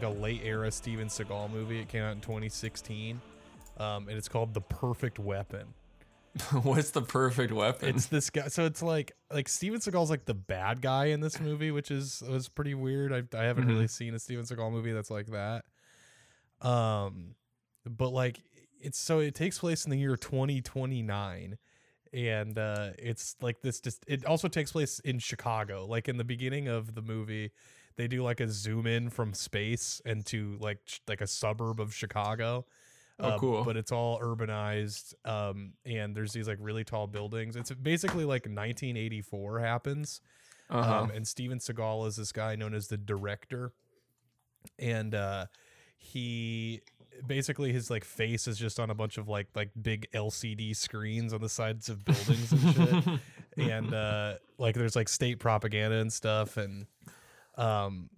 Like a late era Steven Seagal movie. It came out in 2016, um, and it's called The Perfect Weapon. What's the perfect weapon? It's this guy. So it's like like Steven Seagal's like the bad guy in this movie, which is was pretty weird. I I haven't really seen a Steven Seagal movie that's like that. Um, but like it's so it takes place in the year 2029 and uh it's like this just it also takes place in chicago like in the beginning of the movie they do like a zoom in from space into like ch- like a suburb of chicago Oh, Uh, cool. but it's all urbanized um and there's these like really tall buildings it's basically like 1984 happens uh-huh. um, and Steven Seagal is this guy known as the director, and uh, he basically his like face is just on a bunch of like like big LCD screens on the sides of buildings and shit, and uh, like there's like state propaganda and stuff, and um,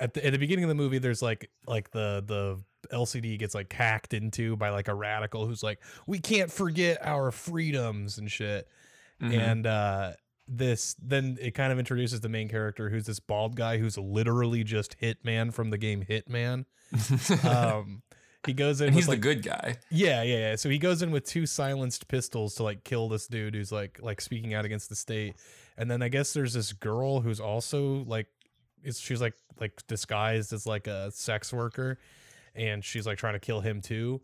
at the at the beginning of the movie, there's like like the the LCD gets like hacked into by like a radical who's like, we can't forget our freedoms and shit Mhm. and uh this then it kind of introduces the main character who's this bald guy who's literally just hitman from the game hitman um he goes in and he's the good guy. yeah yeah yeah so he goes in with two silenced pistols to like kill this dude who's like like speaking out against the state and then i guess there's this girl who's also like she's like like disguised as like a sex worker and she's like trying to kill him too.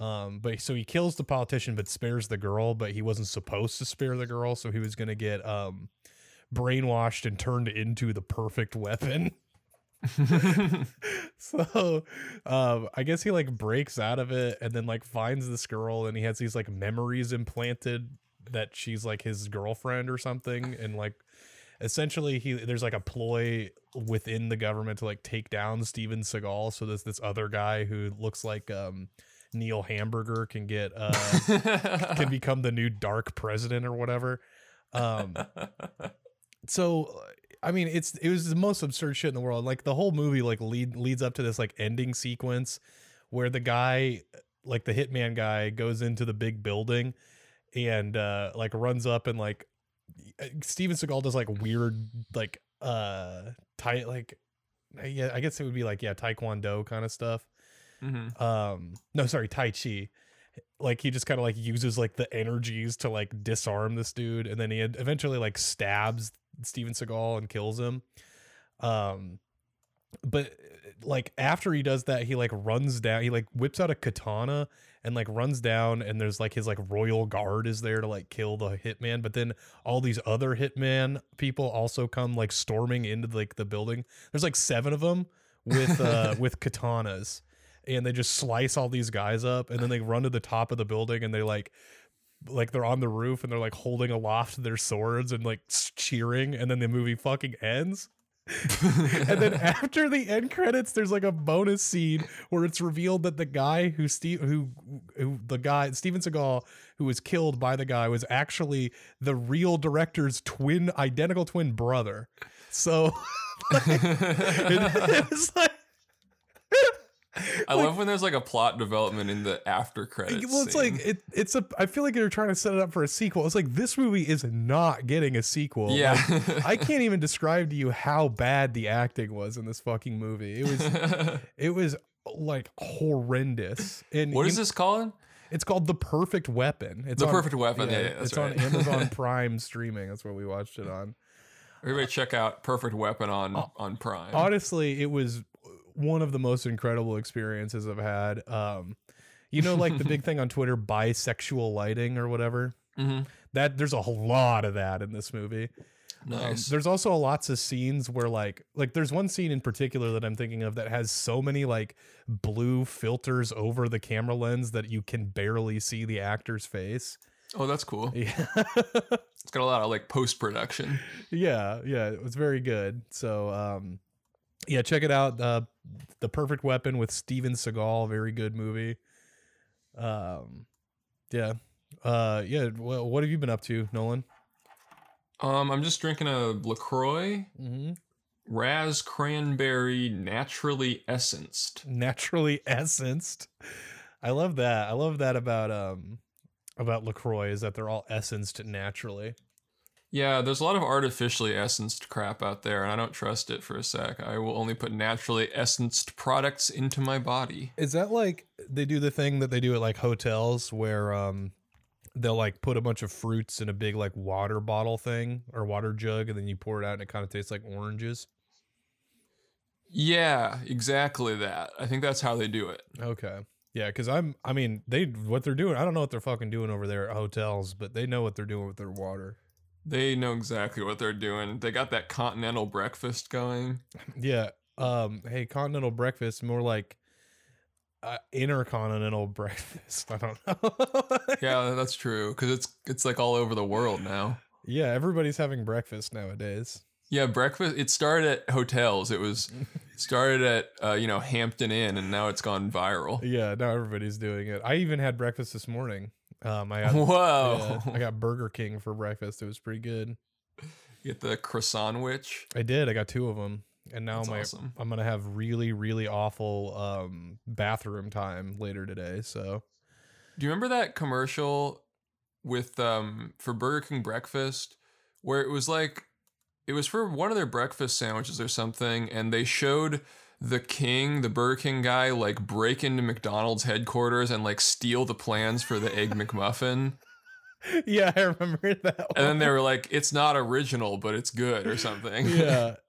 Um but so he kills the politician but spares the girl but he wasn't supposed to spare the girl so he was gonna get um brainwashed and turned into the perfect weapon. So um i guess he like breaks out of it and then like finds this girl and he has these like memories implanted that she's like his girlfriend or something and like essentially he there's like a ploy within the government to like take down Steven Seagal so there's this other guy who looks like um Neil Hamburger can get uh can become the new dark president or whatever um so I mean, it's it was the most absurd shit in the world. Like the whole movie, like lead leads up to this like ending sequence where the guy, like the hitman guy, goes into the big building and uh like runs up and like Steven Seagal does like weird like uh tight like yeah I guess it would be like yeah taekwondo kind of stuff. Mhm. um no sorry tai chi. Like he just kind of like uses like the energies to like disarm this dude and then he eventually like stabs steven seagal and kills him. Um but like after he does that he like runs down he like whips out a katana and like runs down and there's like his like royal guard is there to like kill the hitman but then all these other hitman people also come like storming into like the building. There's like seven of them with uh with katanas and they just slice all these guys up and then they run to the top of the building and they like like they're on the roof and they're like holding aloft their swords and like cheering and then the movie fucking ends and then after the end credits there's like a bonus scene where it's revealed that the guy who steve who who the guy steven seagal who was killed by the guy was actually the real director's twin identical twin brother. So it, it was like I love when there's like a plot development in the after credits. well it's scene. like it, it's a i feel like they're trying to set it up for a sequel it's like this movie is not getting a sequel yeah. Like, i can't even describe to you how bad the acting was in this fucking movie it was it was like horrendous and what is this called? it's called the perfect weapon it's The on- Perfect Weapon, yeah, yeah, it's right. on amazon prime streaming that's what we watched it on Everybody check out Perfect Weapon on Oh, on Prime. honestly it was one of the most incredible experiences i've had um you know like the big thing on twitter bisexual lighting or whatever Mhm. that there's a whole lot of that in this movie Um, Nice. there's also lots of scenes where like like there's one scene in particular that I'm thinking of that has so many like blue filters over the camera lens that you can barely see the actor's face. oh, that's cool. Yeah. It's got a lot of like post production. yeah, yeah, it was very good. So um yeah, check it out. Uh The Perfect Weapon with Steven Seagal, very good movie. Um yeah. Uh yeah, well, what have you been up to, Nolan? Um, I'm just drinking a Lacroix Mm-hmm. Raz Cranberry Naturally Essenced. naturally essenced. I love that. I love that about um about Lacroix is that they're all essenced naturally. Yeah, there's a lot of artificially essenced crap out there, and I don't trust it for a sec. I will only put naturally essenced products into my body. Is that like they do the thing that they do at like hotels where um they'll like put a bunch of fruits in a big like water bottle thing or water jug and then you pour it out and it kind of tastes like oranges? Yeah, exactly that. I think that's how they do it. Okay. Yeah, because I'm I mean, they what they're doing, I don't know what they're fucking doing over there at hotels, but they know what they're doing with their water. They know exactly what they're doing. They got that continental breakfast going. Yeah. Um, hey, continental breakfast, more like uh, intercontinental breakfast. I don't know. Yeah, that's true because it's it's like all over the world now. yeah, everybody's having breakfast nowadays. Yeah, breakfast. It started at hotels. It was started at uh, you know Hampton Inn, and now it's gone viral. Yeah, now everybody's doing it. I even had breakfast this morning. Um, I got, Whoa! yeah, I got Burger King for breakfast. It was pretty good. Get the Croissan'wich. I did. I got two of them, and now That's my awesome. I'm gonna have really really awful um bathroom time later today. So Do you remember that commercial with um for Burger King breakfast where it was like it was for one of their breakfast sandwiches or something and they showed the king, the Burger King guy like break into McDonald's headquarters and like steal the plans for the egg McMuffin. yeah, I remember that. One. And then they were like it's not original but it's good or something. yeah.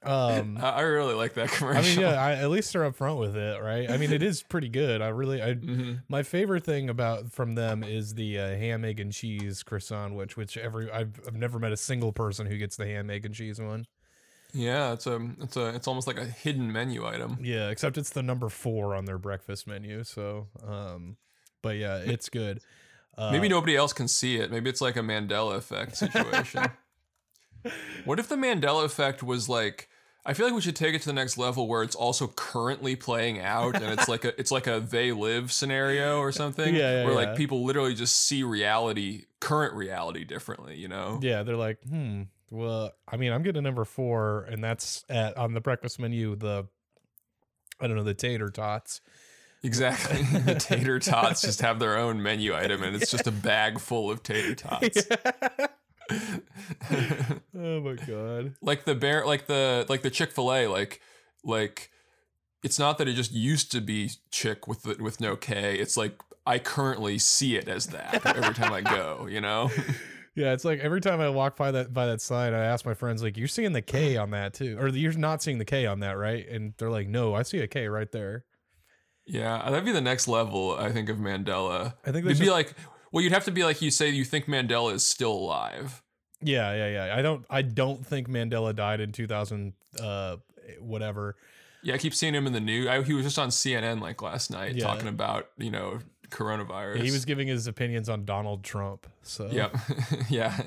Um, I I really like that commercial. I mean, yeah, I, at least they're upfront with it, right? I mean, it is pretty good. I really, I Mhm. my favorite thing about from them is the uh, ham, egg, and cheese croissant, which which every I've I've never met a single person who gets the ham, egg, and cheese one. Yeah, it's a it's a it's almost like a hidden menu item. Yeah, except it's the number four on their breakfast menu. So, um, but yeah, it's good. Uh, Maybe nobody else can see it. Maybe it's like a Mandela effect situation. what if the Mandela effect was like I feel like we should take it to the next level where it's also currently playing out and it's like a it's like a they live scenario or something Yeah, yeah, where yeah. like people literally just see reality current reality differently, you know? Yeah, they're like, hmm. Well, I mean, I'm getting a number four, and that's at on the breakfast menu. The I don't know the tater tots. Exactly. the tater tots just have their own menu item and it's just a bag full of tater tots. oh my god. like the bear like the like the chick-fil-a like like it's not that it just used to be chick with the, with no k it's like i currently see it as that every time i go you know Yeah, it's like every time I walk by that by that sign, I ask my friends like, "You're seeing the K on that too, or you're not seeing the K on that, right?" And they're like, "No, I see a K right there." yeah that'd be the next level i think of mandela I think it'd be like well you'd have to be like you say you think mandela is still alive Yeah, yeah, yeah. I don't, I don't think Mandela died in 2000, uh, whatever. yeah i keep seeing him in the news I, he was just on cnn like last night Yeah. talking about you know coronavirus He was giving his opinions on Donald Trump. So Yep. yeah.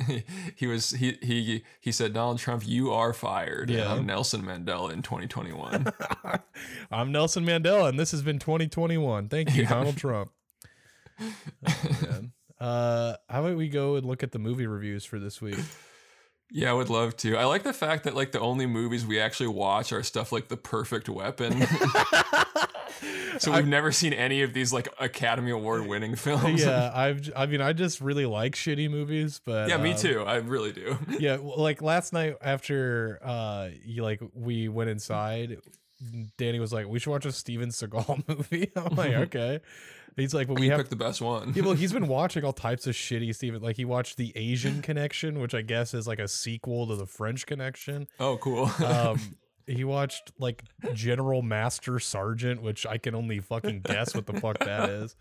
He was he he he said Donald Trump, you are fired. Yeah. I'm Nelson Mandela in 2021. I'm Nelson Mandela, and this has been 2021. Thank you, Yeah. Donald Trump. Oh. Uh, how about we go and look at the movie reviews for this week? yeah, I would love to. I like the fact that like the only movies we actually watch are stuff like The Perfect Weapon. So we've never seen any of these like Academy Award winning films. yeah, I've, I mean, I just really like shitty movies, but yeah, me um, too. I really do. yeah like last night after uh you like we went inside danny was like we should watch a steven seagal movie i'm like okay he's like well we you have picked the best one. yeah, well, he's been watching all types of shitty Steven. Like he watched the Asian Connection, which I guess is like a sequel to the French Connection. oh, cool. Um, he watched like General Master Sergeant, which I can only fucking guess what the fuck that is.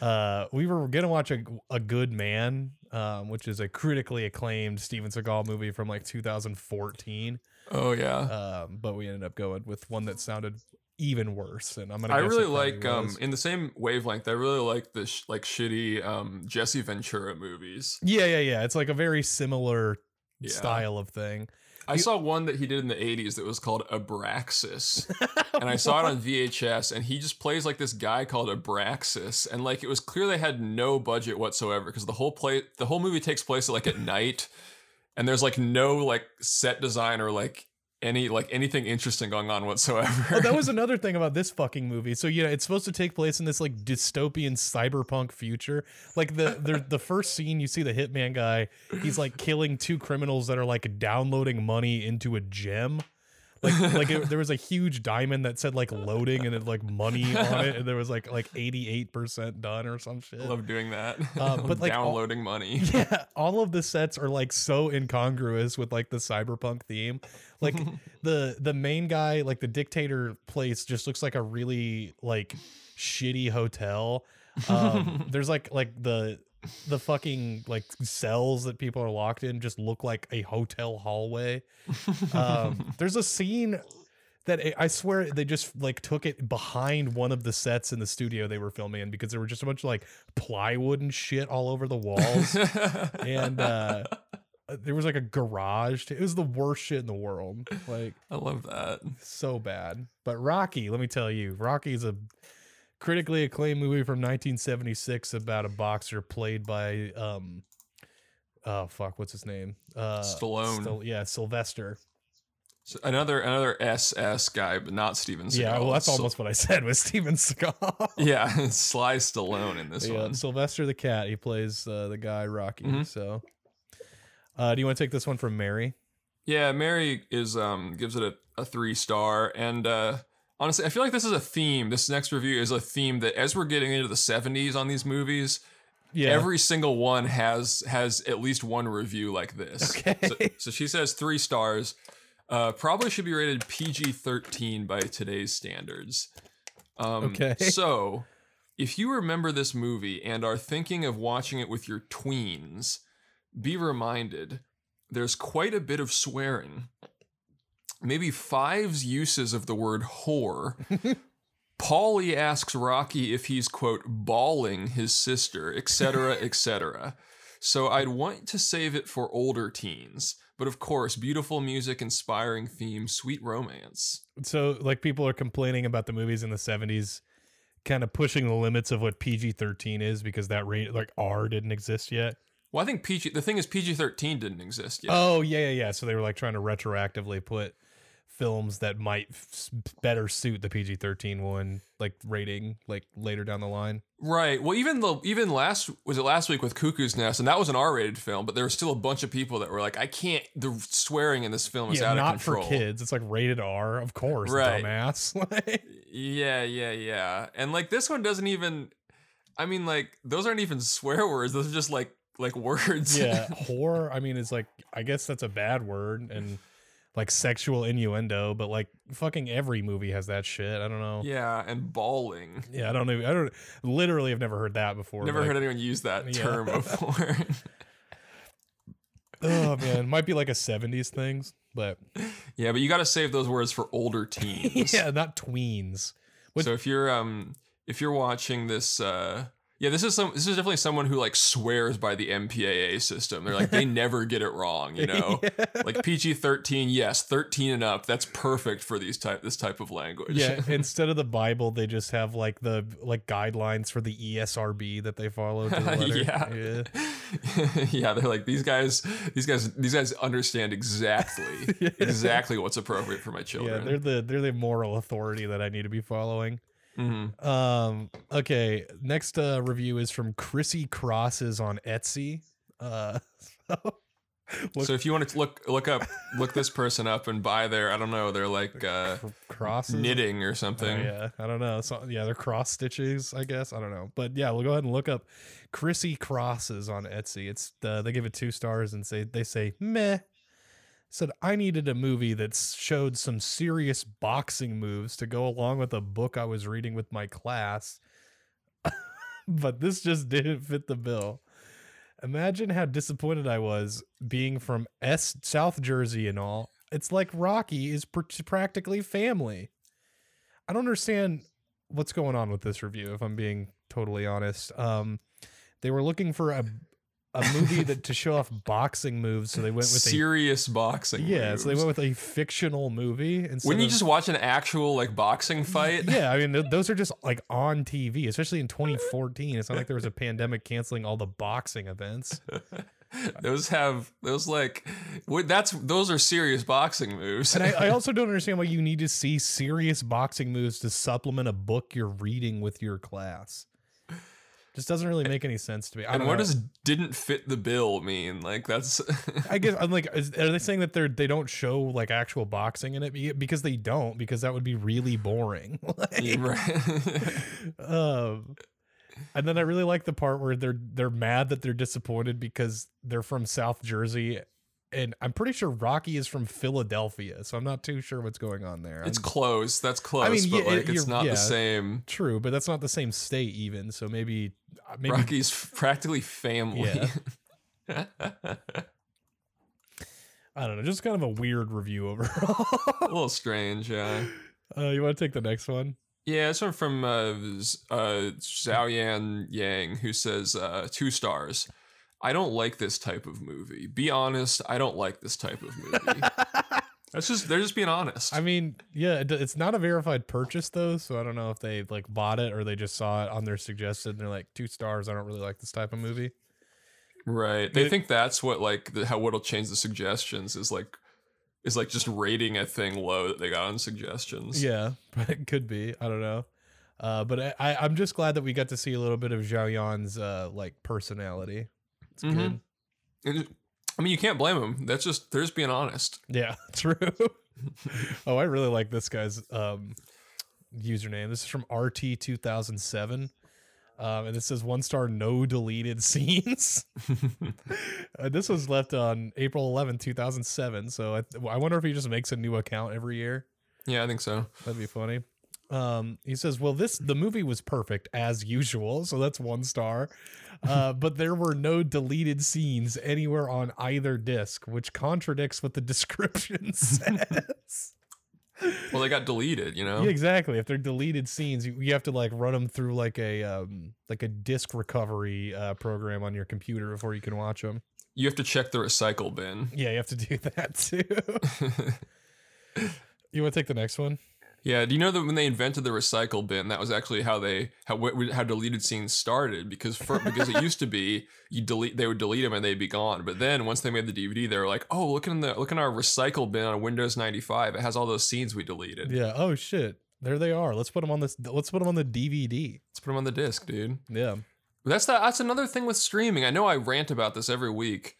Uh, we were gonna watch a a Good Man, um, which is a critically acclaimed Steven Seagal movie from like 2014. oh yeah. Um, but we ended up going with one that sounded even worse. And I'm gonna. I really like um in the same wavelength. I really like the sh- like shitty um Jesse Ventura movies. Yeah, yeah, yeah. It's like a very similar Yeah. style of thing. I saw one that he did in the 80s that was called Abraxas. and I saw it on VHS and he just plays like this guy called Abraxas and like it was clear they had no budget whatsoever because the whole play the whole movie takes place like at night and there's like no like set design or like any like anything interesting going on whatsoever. Oh, that was another thing about this fucking movie. So yeah, it's supposed to take place in this like dystopian cyberpunk future. Like the the the first scene, you see the hitman guy. He's like killing two criminals that are like downloading money into a gem. Like like it, there was a huge diamond that said like loading and it like money on it, and there was like like eighty eight percent done or some shit. I love doing that. Uh, but, like, all- downloading money. Yeah, all of the sets are like so incongruous with like the cyberpunk theme. Like the the main guy, like the dictator place, just looks like a really like shitty hotel. Um, there's like like the the fucking like cells that people are locked in just look like a hotel hallway. Um, there's a scene that I- swear they just like took it behind one of the sets in the studio they were filming in because there were just a bunch of like plywood and shit all over the walls and uh there was like a garage it was the worst shit in the world like I love that. so bad but rocky let me tell you rocky is a critically acclaimed movie from 1976 about a boxer played by um oh fuck what's his name uh Stallone. Yeah sylvester So another another SS guy, but not Steven Seagal. yeah well that's almost what i said with steven seagal yeah, Sly Stallone in this yeah, one. sylvester the cat he plays uh, the guy rocky Mhm. so uh do you want to take this one from mary Yeah, Mary is um gives it a, a three star, and uh honestly, I feel like this is a theme. This next review is a theme that as we're getting into the '70s on these movies, yeah every single one has has at least one review like this. Okay. So, so she says three stars. Uh, probably should be rated PG thirteen by today's standards. Um, Okay. So, if you remember this movie and are thinking of watching it with your tweens, be reminded there's quite a bit of swearing. Maybe five's uses of the word whore. Paulie asks Rocky if he's quote balling his sister, etc., etc. So I'd want to save it for older teens. But of course, beautiful music, inspiring theme, sweet romance. so like people are complaining about the movies in the 70s kind of pushing the limits of what PG-13 is because that rate like R didn't exist yet. Well, I think PG. The thing is, PG thirteen didn't exist yet. Oh, yeah, yeah, yeah. So they were like trying to retroactively put films that might f- better suit the PG-13 one like rating like later down the line. Right. Well, even the even last was it last week with Cuckoo's Nest, and that was an R-rated film, but there were still a bunch of people that were like, "I can't." The swearing in this film is yeah, out not of control. for kids. It's like rated R, of course, Right. dumbass. Like, Yeah, yeah, yeah. And like this one doesn't even. I mean, like those aren't even swear words. Those are just like like words. yeah, horror. I mean, it's like I guess that's a bad word and like sexual innuendo, but like fucking every movie has that shit. I don't know. yeah, and bawling. Yeah, I don't know. I don't literally have never heard that before. Never like, heard anyone use that Yeah. term before. Oh man, might be like a '70s thing, but yeah, but you got to save those words for older teens. yeah, not tweens. So if you're um if you're watching this uh yeah, this is some this is definitely someone who like swears by the MPAA system. They're like they never get it wrong, you know. Like PG-13, yes, 13 and up. That's perfect for these type this type of language. Yeah, instead of the Bible, they just have like the like guidelines for the ESRB that they follow. The. Yeah. yeah. yeah, they're like these guys these guys these guys understand exactly exactly what's appropriate for my Yeah, children. they're the they're the moral authority that I need to be following. Mhm. Um. Okay. Next uh, review is from Chrissy Crosses on Etsy. Uh. Look- So if you want to look look up look this person up and buy their I don't know, they're like uh crosses. knitting or Oh, something. yeah, I don't know. So yeah, they're cross stitches, I guess. I don't know, but yeah, we'll go ahead and look up Chrissy crosses on Etsy. It's uh, they give it two stars and say they say meh. Said I needed a movie that showed some serious boxing moves to go along with a book I was reading with my class, but this just didn't fit the bill. Imagine how disappointed I was being from S South Jersey and all. It's like Rocky is pr- practically family. I don't understand what's going on with this review if I'm being totally honest. Um they were looking for a a movie that to show off boxing moves so they went with serious boxing. a Yeah, so they went with a fictional movie instead Wouldn't you of- just watch an actual like boxing fight? yeah, I mean th- those are just like on TV, especially in 2014. It's not like there was a pandemic canceling all the boxing events. those have those like that's those are serious boxing moves. And I, I also don't understand why you need to see serious boxing moves to supplement a book you're reading with your class. Just doesn't really make any sense to me. I and what know. does didn't fit the bill mean? Like that's I guess I'm like, is, are they saying that they're they don't show like actual boxing in it because they don't because that would be really boring. Like, right. um, and then I really like the part where they're they're mad that they're disappointed because they're from South Jersey, and I'm pretty sure Rocky is from Philadelphia, so I'm not too sure what's going on there. It's I'm- close. That's close, I mean, but yeah, like it's not yeah. the same. true, but that's not the same state even. So maybe uh, maybe Rocky's practically family. Yeah. I don't know, just kind of a weird review overall. a little strange, yeah. uh, you want to take the next one? Yeah, this one from uh, uh, Zhao Yan Yang, who says uh, two stars. I don't like this type of movie. Be honest, I don't like this type of movie. That's just they're just being honest. I mean, yeah, it, it's not a verified purchase though, so I don't know if they like bought it or they just saw it on their suggested and they're like two stars. I don't really like this type of movie. right? They It- think that's what like the, how what'll change the suggestions is like is like just rating a thing low that they got on suggestions. Yeah, but it could be. I don't know. Uh, but I, I, I'm just glad that we got to see a little bit of Zhao Yan's uh, like personality. It's Mhm. good. And, I mean, you can't blame them. That's just they're just being honest. Yeah, true. oh, I really like this guy's um, username. This is from RT2007. Um, and it says one star, no deleted scenes. uh, this was left on April 11, 2007. So I, I wonder if he just makes a new account every year. yeah, I think so. That'd be funny. Um, he says, "Well, this the movie was perfect as usual, so that's one star. Uh, but there were no deleted scenes anywhere on either disc, which contradicts what the description says. Well, they got deleted, you know. Yeah, exactly. If they're deleted scenes, you, you have to like run them through like a um, like a disc recovery uh, program on your computer before you can watch them. You have to check the recycle bin. Yeah, you have to do that too. you want to take the next one? Yeah, do you know that when they invented the recycle bin, that was actually how they how how deleted scenes started? Because for, because it used to be you delete they would delete them and they'd be gone, but then once they made the DVD, they were like, oh look in the look in our recycle bin on Windows ninety five, it has all those scenes we deleted. Yeah. Oh shit. There they are. Let's put them on this. Let's put them on the DVD. Let's put them on the disc, dude. Yeah. That's the, that's another thing with streaming. I know I rant about this every week,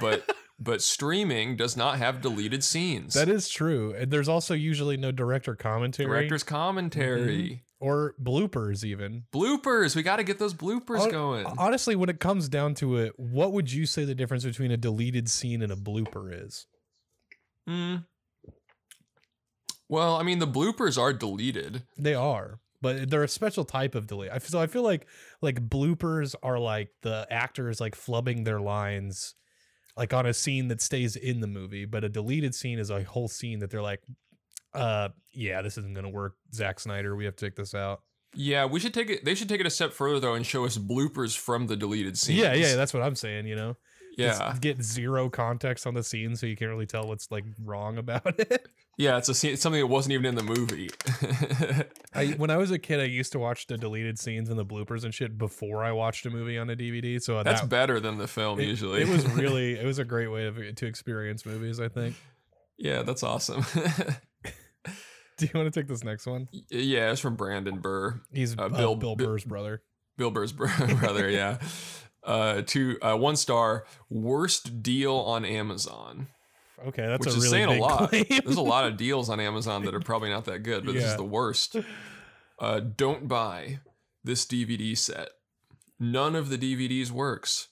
but but streaming does not have deleted scenes. That is true. And there's also usually no director commentary director's commentary, or bloopers even. bloopers. We got to get those bloopers Hon- going. Honestly, when it comes down to it, what would you say the difference between a deleted scene and a blooper is? Mm. Well, I mean, the bloopers are deleted. They are, but they're a special type of. I feel, so I feel like like bloopers are like the actors like flubbing their lines like on a scene that stays in the movie, but a deleted scene is a whole scene that they're like uh yeah, this isn't going to work. Zack Snyder, we have to take this out. Yeah, we should take it. They should take it a step further though and show us bloopers from the deleted scenes. Yeah, yeah, that's what I'm saying, you know. Yeah, get zero context on the scene so you can't really tell what's like wrong about it. yeah. It's a scene, it's something that wasn't even in the movie. I when I was a kid, I used to watch the deleted scenes and the bloopers and shit before I watched a movie on a DVD. So That's that, better than the film it, usually. it was really it was a great way to, to experience movies. I think. yeah, that's awesome. Do you want to take this next one? yeah, it's from Brandon Burr, He's Uh, uh, Bill- Bill, Bill- Burr's brother. Bill Burr's br- brother. Yeah, uh, two, uh, one star, worst deal on Amazon. Okay, that's which a is really saying a big lot. claim. There's a lot of deals on Amazon that are probably not that good, but this is the worst. Uh, don't buy this DVD set. None of the DVDs works.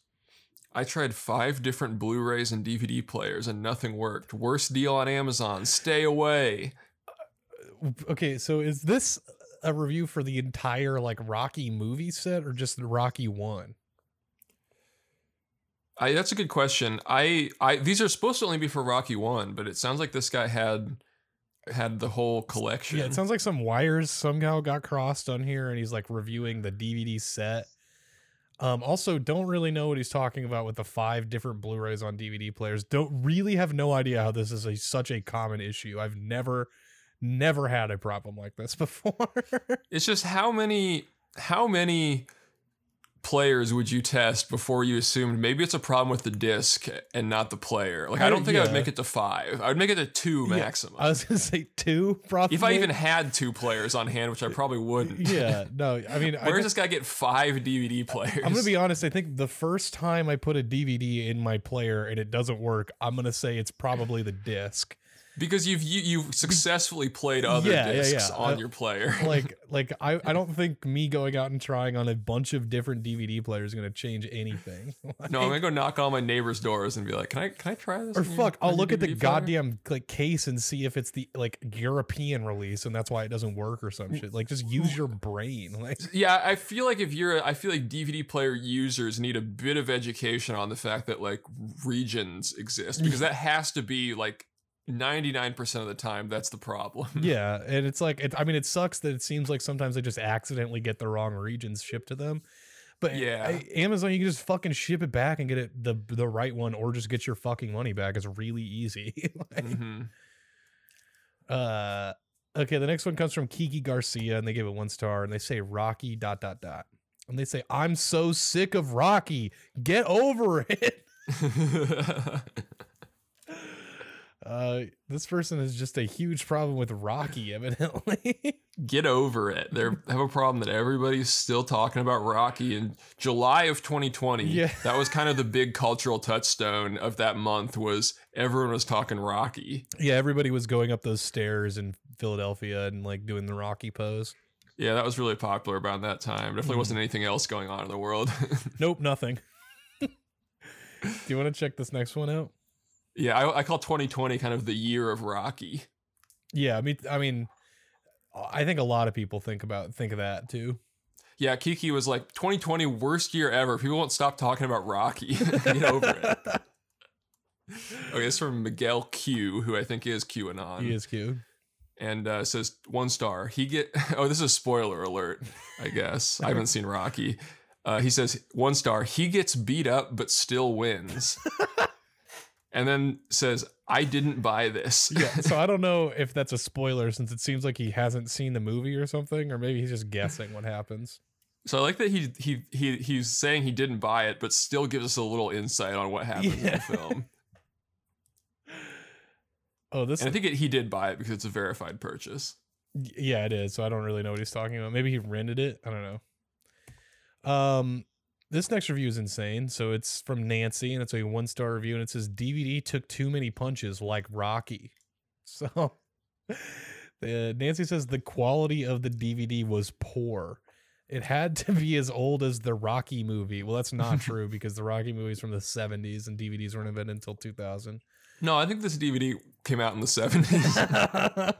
I tried five different Blu-rays and DVD players and nothing worked. Worst deal on Amazon. Stay away. okay, so is this a review for the entire like Rocky movie set or just Rocky One? I, that's a good question. I, I these are supposed to only be for Rocky One, but it sounds like this guy had had the whole collection. Yeah, it sounds like some wires somehow got crossed on here, and he's like reviewing the DVD set. Um, also, don't really know what he's talking about with the five different Blu-rays on DVD players. Don't really have no idea how this is a, such a common issue. I've never, never had a problem like this before. It's just how many how many players would you test before you assumed maybe it's a problem with the disc and not the player? Like I don't think I would make it to five. I would make it to two Yeah, maximum. I was gonna say two, probably. if I even had two players on hand, which I probably wouldn't. yeah, no, I mean, I Where does this guy get five DVD players? I'm gonna be honest. I think the first time I put a DVD in my player and it doesn't work, I'm gonna say it's probably the disc. Because you've you, you've successfully played other Yeah, yeah, discs yeah. on Uh, your player. Like, like I, I don't think me going out and trying on a bunch of different DVD players is gonna change anything. no, I'm gonna go knock on my neighbor's doors and be like, "Can I can I try this?" or on your- fuck, I'll look at the player?" goddamn like case and see if it's the like European release and that's why it doesn't work or some shit. Like, just use your brain. Like, Yeah, I feel like if you're, I feel like DVD player users need a bit of education on the fact that like regions exist because that has to be like 99% of the time that's the problem. yeah, and it's like, it, I mean, it sucks that it seems like sometimes they just accidentally get the wrong regions shipped to them. But Yeah. Amazon, you can just fucking ship it back and get it the the right one, or just get your fucking money back. It's really easy. Like, Mhm. uh, okay, the next one comes from Kiki Garcia, and they give it one star, and they say Rocky dot dot dot, and they say I'm so sick of Rocky. Get over it. Uh, this person is just a huge problem with Rocky, evidently. Get over it. They have a problem that everybody's still talking about Rocky in July of 2020. Yeah. That was kind of the big cultural touchstone of that month was everyone was talking Rocky. yeah, everybody was going up those stairs in Philadelphia and like doing the Rocky pose. Yeah, that was really popular around that time. Definitely Mhm. wasn't anything else going on in the world. Nope, nothing. Do you want to check this next one out? Yeah, I, I call 2020 kind of the year of Rocky. Yeah, I mean, I mean, I think a lot of people think about think of that too. Yeah, Kiki was like 2020 worst year ever. People won't stop talking about Rocky. Get over it. Okay, it's from Miguel Q, who I think is QAnon. he is Q. and uh, says one star. He get oh, this is a spoiler alert. I guess I haven't seen Rocky. Uh, he says one star. He gets beat up but still wins. And then says, "I didn't buy this." Yeah, so I don't know if that's a spoiler since it seems like he hasn't seen the movie or something, or maybe he's just guessing what happens. so I like that he he he he's saying he didn't buy it, but still gives us a little insight on what happens in the film. Oh, this And I think it, he did buy it because it's a verified purchase. yeah, it is. So I don't really know what he's talking about. Maybe he rented it. I don't know. Um, this next review is insane. So it's from Nancy, and it's a one star review, and it says DVD took too many punches, like Rocky. So, the Nancy says the quality of the DVD was poor. It had to be as old as the Rocky movie. Well, that's not true because the Rocky movie is from the 70s and DVDs weren't invented until 2000. No, I think this DVD came out in the 70s.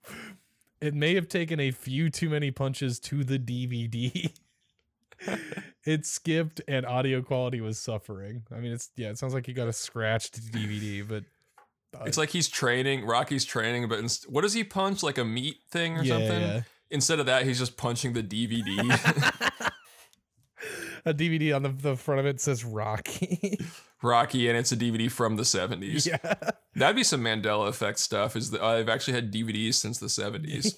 it may have taken a few too many punches to the DVD. It skipped and audio quality was suffering. I mean, it's yeah, it sounds like he got a scratched DVD, but uh, It's like he's training, Rocky's training, but inst- what does he punch? Like a meat thing or yeah, something? yeah. Instead of that, he's just punching the DVD. A DVD on the, the front of it says Rocky. Rocky, and it's a DVD from the 70s. yeah. That'd be some Mandela effect stuff. Is that I've actually had DVDs since the 70s.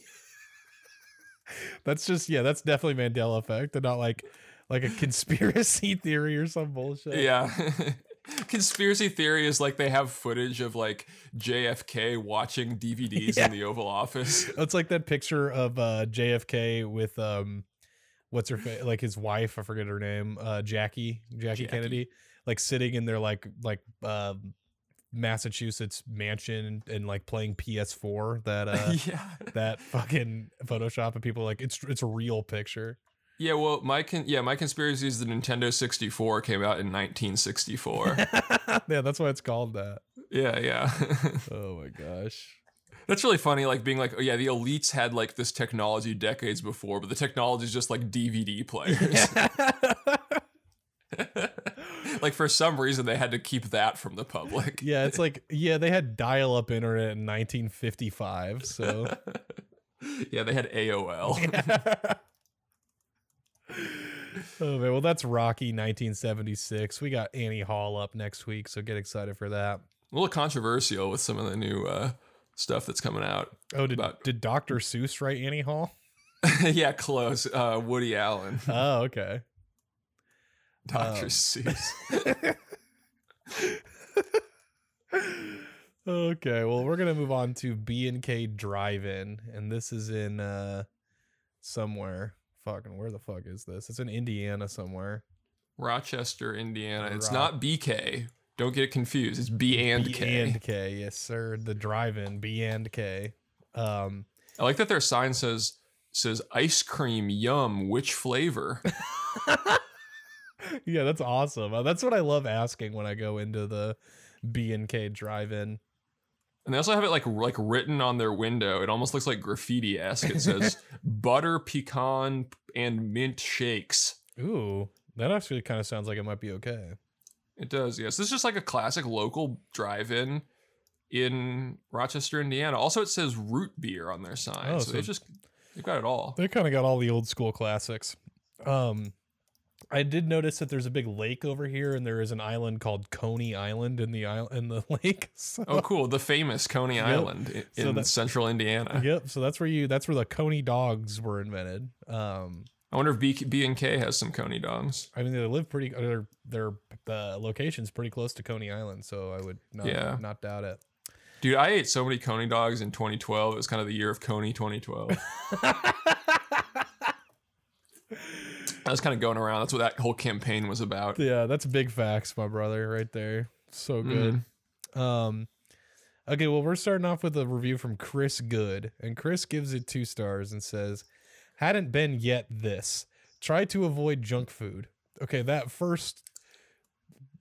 That's just yeah, that's definitely Mandela effect and not like like a conspiracy theory or some bullshit. yeah. Conspiracy theory is like they have footage of like JFK watching DVDs Yeah. in the Oval Office. It's like that picture of uh JFK with um what's her fa- like his wife, I forget her name, uh Jackie, Jackie, Jackie. Kennedy, like sitting in their like like um Massachusetts mansion and, and like playing PS4 that uh yeah. that fucking Photoshop and people like it's it's a real picture. Yeah, well, my con- yeah, my conspiracy is the Nintendo 64 came out in 1964. yeah, that's why it's called that. yeah, yeah. Oh my gosh. That's really funny, like being like, oh yeah, the elites had like this technology decades before, but the technology is just like DVD players. like for some reason, they had to keep that from the public. yeah, it's like yeah, they had dial-up internet in 1955, so yeah, they had AOL. Oh man, well that's Rocky 1976. We got Annie Hall up next week, so get excited for that. A little controversial with some of the new uh, stuff that's coming out. Oh, did But- did Dr. Seuss write Annie Hall? yeah, close. Uh, Woody Allen. Oh, okay. Dr. Um, Seuss. okay, well, we're gonna move on to B and K Drive-In, and this is in uh somewhere. Fucking, where the fuck is this? It's in Indiana somewhere. Rochester, Indiana. It's not BK. Don't get confused. It's B and B K. and K, yes, sir. The Drive-In, B and K. Um, I like that their sign says says ice cream yum which flavor yeah, that's awesome. Uh, that's what I love asking when I go into the B and K Drive-In. And they also have it like like written on their window. It almost looks like graffiti esque it says butter pecan and mint shakes. Ooh, that actually kind of sounds like it might be okay. it does yes. This is just like a classic local drive-in in rochester indiana. Also it says root beer on their sign. Oh, so, so- they just they've got it all. They kind of got all the old school classics. Um, I did notice that there's a big lake over here, and there is an island called Coney Island in the isle in the lake. So, oh cool the famous coney Yep. island i- So in that- central indiana yep. So that's where you that's where the Coney dogs were invented. Um, i wonder if B, B and k has some coney dogs I mean they live pretty. Their their the location's pretty close to Coney Island, so I would not Yeah. not doubt it. Dude, I ate so many Coney dogs in 2012. It was kind of the year of Coney 2012. I was kind of going around. That's what that whole campaign was about. Yeah, that's big facts, my brother, right there. So good. Um Okay, well, we're starting off with a review from Chris Good, and Chris gives it 2 stars and says, "Hadn't been yet this. Try to avoid junk food." Okay, that first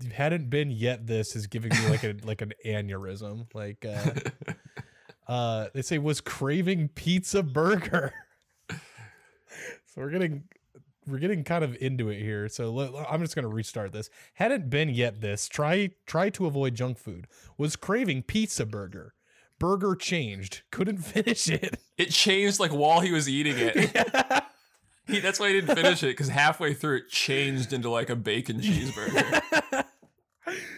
hadn't been yet this is giving me like a like an aneurysm. Like uh uh they say was craving pizza burger. so we're getting we're getting kind of into it here. So let, I'm just going to restart this. Hadn't been yet this. Try try to avoid junk food. Was craving pizza burger. Burger changed. Couldn't finish it. It changed like while he was eating it. He, that's why he didn't finish it because halfway through it changed into like a bacon cheeseburger.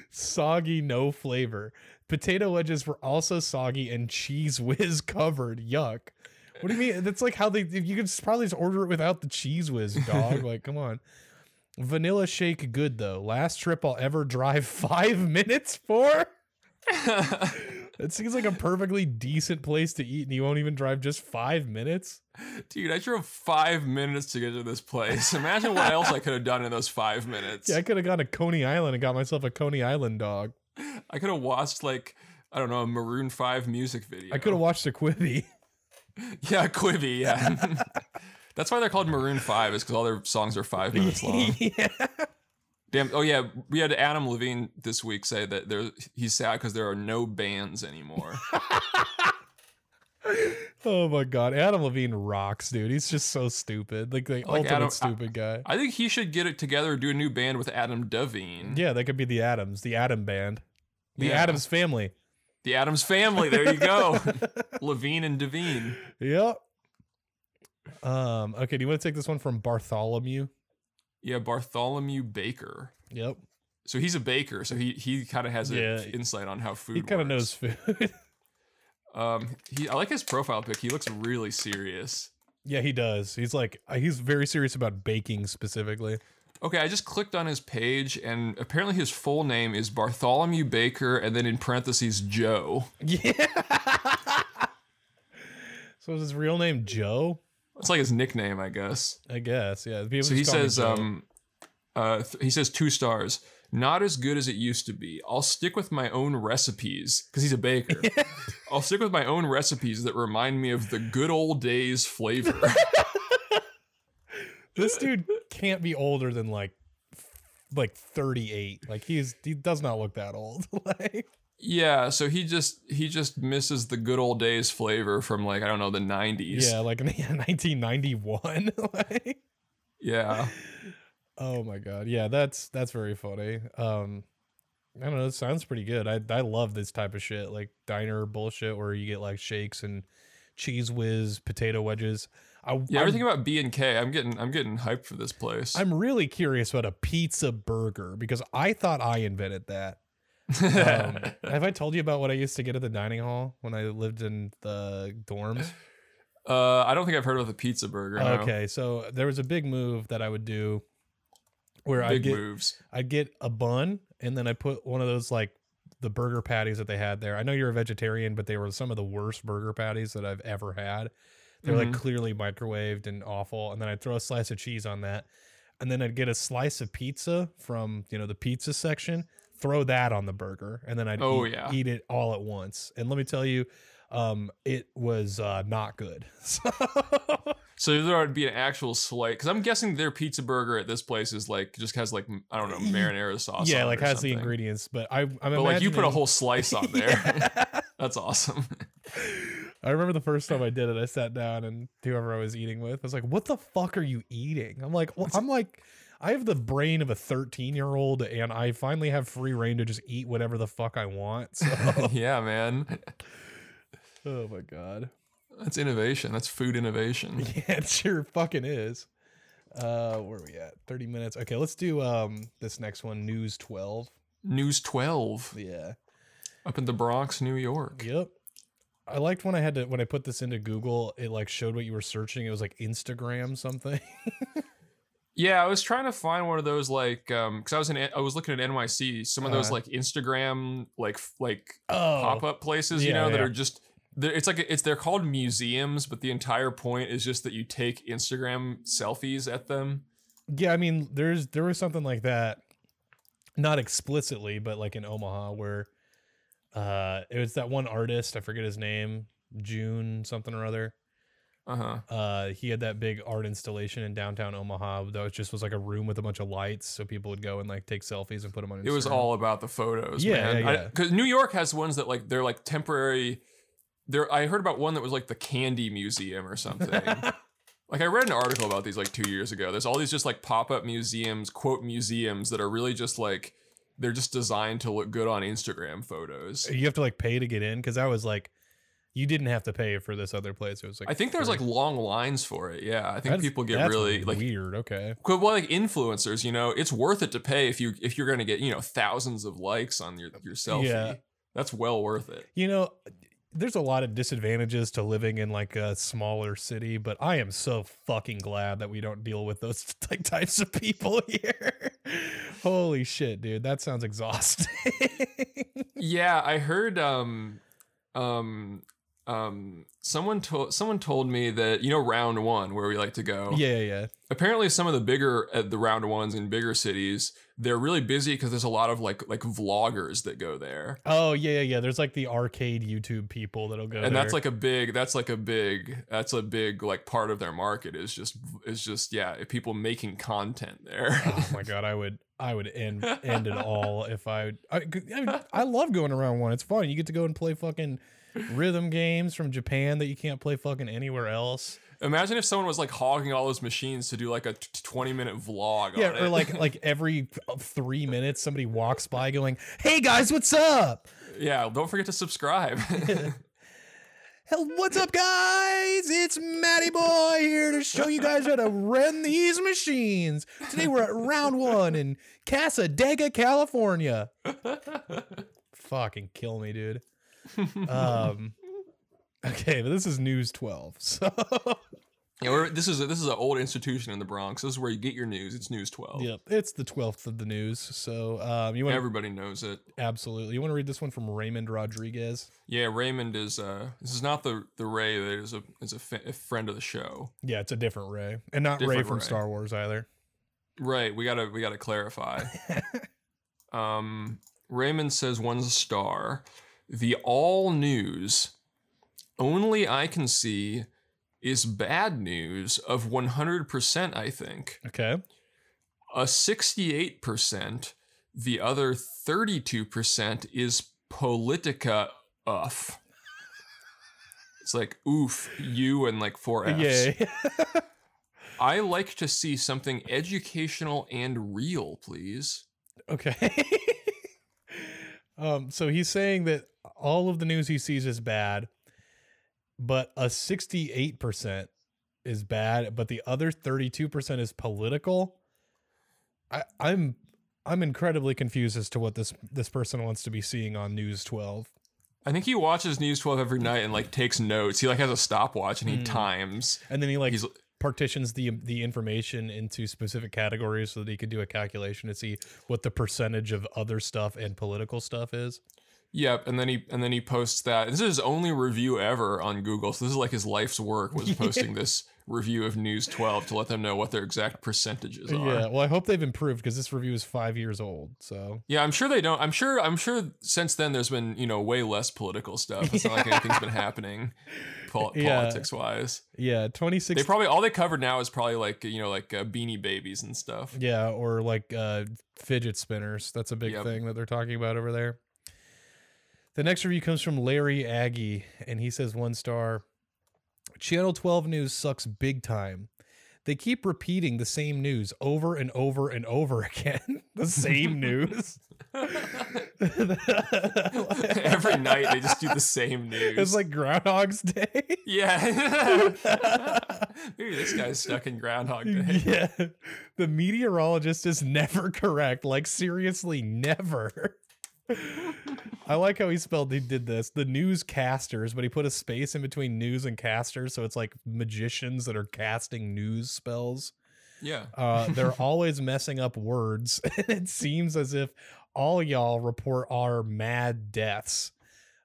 soggy, no flavor. Potato wedges were also soggy and Cheez Whiz covered. Yuck. What do you mean? That's like how they you could probably just order it without the Cheez Whiz, dog. like, come on. Vanilla shake good though. Last trip I'll ever drive five minutes for. It seems like a perfectly decent place to eat, and you won't even drive just five minutes. Dude, I drove five minutes to get to this place. Imagine what else I could have done in those five minutes. Yeah, I could have gone to Coney Island and got myself a Coney Island dog. I could have watched like I don't know a Maroon Five music video. I could have watched a Quibi. Yeah, Quibi. Yeah, that's why they're called Maroon Five. Is because all their songs are five minutes long. yeah. Damn. Oh yeah, we had Adam Levine this week say that there he's sad because there are no bands anymore. Oh my god, Adam Levine rocks, dude. He's just so stupid. Like the Like ultimate Adam- I- stupid guy. I think he should get it together, do a new band with Adam Devine. Yeah, that could be the Adams, the Adam band, the Yeah. Adams family. The Adams family. There you go. Levine and Devine. Yep. Um. Okay. Do you want to take this one from Bartholomew? Yeah, Bartholomew Baker. Yep. So he's a baker, so he he kind of has an Yeah. insight on how food. He kind of knows food. Um, he I like his profile pic. He looks really serious. yeah, he does. He's like uh, he's very serious about baking specifically. Okay, I just clicked on his page, and apparently his full name is Bartholomew Baker, and then in parentheses Joe. Yeah. so is his real name Joe? It's like his nickname, I guess. I guess. Yeah. People So he just call me says, um, uh, th- he says two stars. Not as good as it used to be. I'll stick with my own recipes because he's a baker. I'll stick with my own recipes that remind me of the good old days flavor. this dude can't be older than like like 38 like he's he does not look that old. Like yeah, so he just he just misses the good old days flavor from like I don't know the '90s. yeah like 1991 like yeah. oh my god. Yeah that's that's very funny. Um i don't know it sounds pretty good. I i love this type of shit like diner bullshit where you get like shakes and Cheez Whiz potato wedges I, Yeah, I'm, everything about B and K, I'm getting I'm getting hyped for this place. I'm really curious about a pizza burger because i thought i invented that um, have I told you about what I used to get at the dining hall when I lived in the dorms? uh, I don't think I've heard of the pizza burger. no. Okay, so there was a big move that I would do where I get moves. I'd get a bun and then I put one of those like the burger patties that they had there. I know you're a vegetarian, but they were some of the worst burger patties that I've ever had. They're like Mhm. clearly microwaved and awful. And then I'd throw a slice of cheese on that. And then I'd get a slice of pizza from, you know, the pizza section, throw that on the burger, and then I'd Oh, eat, yeah. eat it all at once. And let me tell you, um, it was uh, not good. So So there would be an actual slice because I'm guessing their pizza burger at this place is like just has like I don't know marinara sauce. yeah, like has the ingredients, but I, I'm But like you put a whole slice on there. Yeah. That's awesome. I remember the first time I did it, I sat down and whoever I was eating with I was like, "What the fuck are you eating?" I'm like, well, "I'm like, I have the brain of a 13 year old, and I finally have free rein to just eat whatever the fuck I want." So, yeah, man. oh my god, That's innovation. That's food innovation. yeah, it sure fucking is. Uh, where are we at? 30 minutes. Okay, let's do um this next one. News 12. News 12 Yeah. Up in the Bronx, New York. Yep. I liked when I had to when I put this into Google, it like showed what you were searching. It was like Instagram something. Yeah, I was trying to find one of those like um because I was in I was looking at NYC, some of those Uh-huh. like Instagram like like Oh, pop up places, you yeah, know, that are just they're, it's like it's they're called museums, but the entire point is just that you take Instagram selfies at them. Yeah, I mean, there's there was something like that, not explicitly, but like in Omaha, where uh, it was that one artist, I forget his name, June something or other. Uh huh. Uh, he had that big art installation in downtown Omaha that was just was like a room with a bunch of lights, so people would go and like take selfies and put them on. Instagram. It was all about the photos. Yeah, man. yeah, yeah. Because New York has ones that like they're like temporary. There, I heard about one that was like the Candy Museum or something. like I read an article about these like two years ago. There's all these just like pop up museums, quote museums that are really just like they're just designed to look good on Instagram photos. you have to like pay to get in because I was like, you didn't have to pay for this other place. It was like I think there's like long lines for it. Yeah, I think That's- people get that's really like weird. Okay, Well, like influencers, you know, it's worth it to pay if you if you're gonna get you know thousands of likes on your your selfie. Yeah. That's well worth it. you know. There's a lot of disadvantages to living in like a smaller city, but I am so fucking glad that we don't deal with those like types of people here. Holy shit, dude, that sounds exhausting. Yeah, I heard um um um someone told someone told me that you know round 1 where we like to go. yeah, yeah, yeah. Apparently some of the bigger uh, the round ones in bigger cities, they're really busy cuz there's a lot of like like vloggers that go there. Oh yeah, yeah, yeah. There's like the arcade YouTube people that'll go, and that's like a big that's like a big that's a big like part of their market is just is just yeah, people making content there. oh my god, I would, I would end end it all if I. I, I, I love going around one. It's fun. You get to go and play fucking rhythm games from Japan that you can't play fucking anywhere else. Imagine if someone was like hogging all those machines to do like a t- 20 minute vlog. Yeah, or it. like like every three minutes somebody walks by going, "Hey guys, what's up? yeah, don't forget to subscribe. Hell, what's up, guys? It's Matty Boy here to show you guys how to run these machines. Today we're at round one in Casadega, California. Fucking kill me, dude. Um, okay, but this is News 12. So, yeah, we're, this is a, this is an old institution in the Bronx. This is where you get your news. It's News 12. yep, it's the 12th of the news. So, um, you want Everybody knows it. absolutely you want to read this one from Raymond Rodriguez? Yeah, Raymond is uh this is not the the Ray that is a is a, a friend of the show. Yeah, it's a different Ray, and not Ray from Rey. Star Wars either. Right, we gotta we gotta clarify. um, Raymond says one star. The all news only I can see is bad news of 100%, I think. Okay. A 68%, the other 32% is politica uff. It's like oof, you and like four F's. Yeah. I like to see something educational and real, please. Okay. um, so he's saying that all of the news he sees is bad, but a 68% is bad, but the other 32% is political. I, I'm I'm incredibly confused as to what this this person wants to be seeing on News 12. I think he watches News 12 every night and like takes notes. He like has a stopwatch and he Hmm. times. And then he like He's partitions the the information into specific categories so that he could do a calculation to see what the percentage of other stuff and political stuff is. Yep, and then he and then he posts that. This is his only review ever on Google. So this is like his life's work was posting this review of News 12 to let them know what their exact percentages are. Yeah, well, I hope they've improved because this review is five years old. So Yeah, I'm sure they don't. I'm sure. I'm sure since then there's been you know way less political stuff. It's not like anything's been happening, pol- Yeah. politics wise. yeah, twenty six. They probably all they covered now is probably like you know like uh, Beanie Babies and stuff. Yeah, or like uh, fidget spinners. That's a big Yep. thing that they're talking about over there. The next review comes from Larry Aggie, and he says one star. Channel 12 News sucks big time. They keep repeating the same news over and over and over again. the same news. Every night they just do the same news. It's like Groundhog's Day. yeah. Maybe this guy's stuck in Groundhog Day. yeah. The meteorologist is never correct. Like, seriously, never. I like how he spelled he did this. The newscasters, but he put a space in between news and casters, so it's like magicians that are casting news spells. Yeah. Uh, they're always messing up words, and it seems as if all y'all report our mad deaths.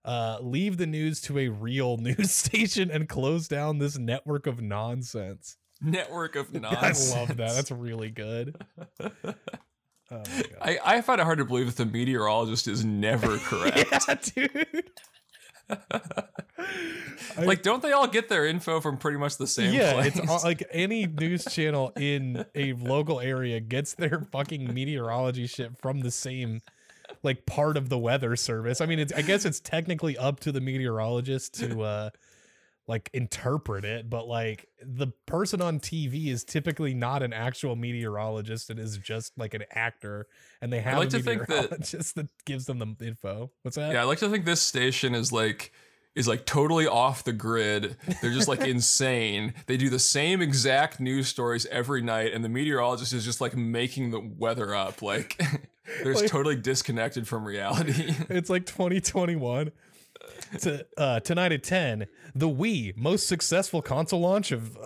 Uh, leave the news to a real news station and close down this network of nonsense. Network of nonsense. I love that. That's really good. Oh my god. I, I find it hard to believe that the meteorologist is never correct. yeah, dude. Like, don't they all get their info from pretty much the same yeah, place? it's all, like any news channel in a local area gets their fucking meteorology shit from the same like part of the weather service. I mean, it's I guess it's technically up to the meteorologist to uh like interpret it, but like the person on TV is typically not an actual meteorologist and is just like an actor and they have like a to think that- meteorologist that gives them the info. What's that? yeah, I like to think this station is like is like totally off the grid. They're just like insane. They do the same exact news stories every night, and the meteorologist is just like making the weather up. Like they're Like- totally disconnected from reality. It's like 2021. To, uh, tonight at 10, the Wii most successful console launch of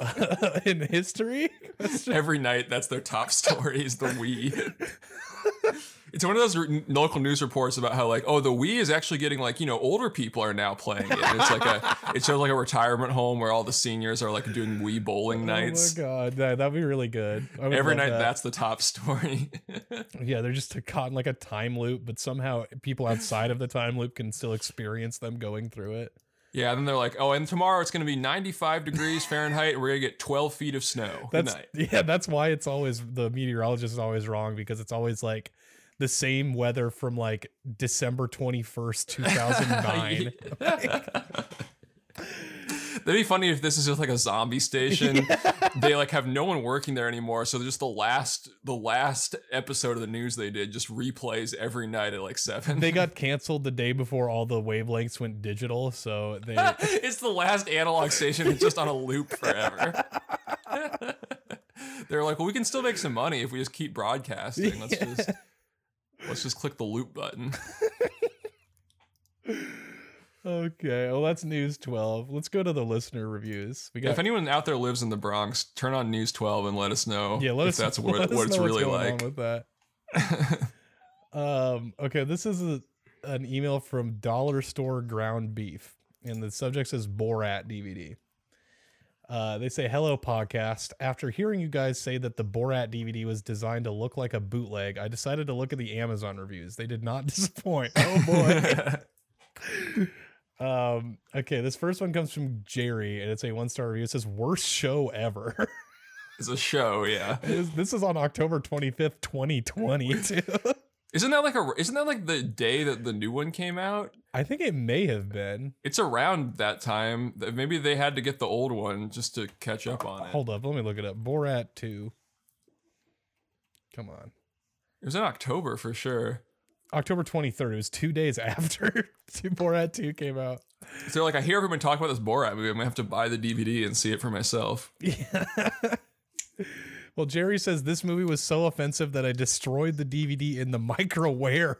in history. every night, that's their top story is the Wii. It's one of those re- local news reports about how like, oh, the Wii is actually getting like, you know, older people are now playing it. And it's like a, it shows like a retirement home where all the seniors are like doing Wii bowling nights. Oh my god, that, that'd be really good. Every night, that. that's the top story. yeah, they're just caught in like a time loop, but somehow people outside of the time loop can still experience them going through it. Yeah, then they're like, oh, and tomorrow it's going to be 95 degrees Fahrenheit and we're going to get 12 feet of snow. That's night. yeah, that's why it's always the meteorologist is always wrong because it's always like the same weather from like December 21st, 2009. That'd be funny if this is just like a zombie station. They like have no one working there anymore, so just the last the last episode of the news they did just replays every night at like seven. they got canceled the day before all the wavelengths went digital, so they it's the last analog station that's just on a loop forever. They're like, well, we can still make some money if we just keep broadcasting. Let's just let's just click the loop button. Okay, well that's news 12. Let's go to the listener reviews. We got if anyone out there lives in the Bronx, turn on News 12 and let us know Yeah, let if us that's let what, us what it's know what's really like. with that. Um, okay, this is a, an email from Dollar Store Ground Beef, and the subject says Borat DVD. Uh, they say, Hello, podcast. After hearing you guys say that the Borat DVD was designed to look like a bootleg, I decided to look at the Amazon reviews. They did not disappoint. Oh, boy. Um, okay, this first one comes from Jerry, and it's a one star review. It says, Worst show ever. it's a show, yeah. Is- this is on October 25th, 2020. Isn't that like a isn't that like the day that the new one came out? I think it may have been. It's around that time. that Maybe they had to get the old one just to catch up on it. Hold up, let me look it up. Borat 2. Come on. It was in October for sure. October 23rd. It was two days after Borat 2 came out. So like, I hear everyone talk about this Borat movie. I'm gonna have to buy the DVD and see it for myself. Yeah. well, Jerry says this movie was so offensive that I destroyed the DVD in the microwave.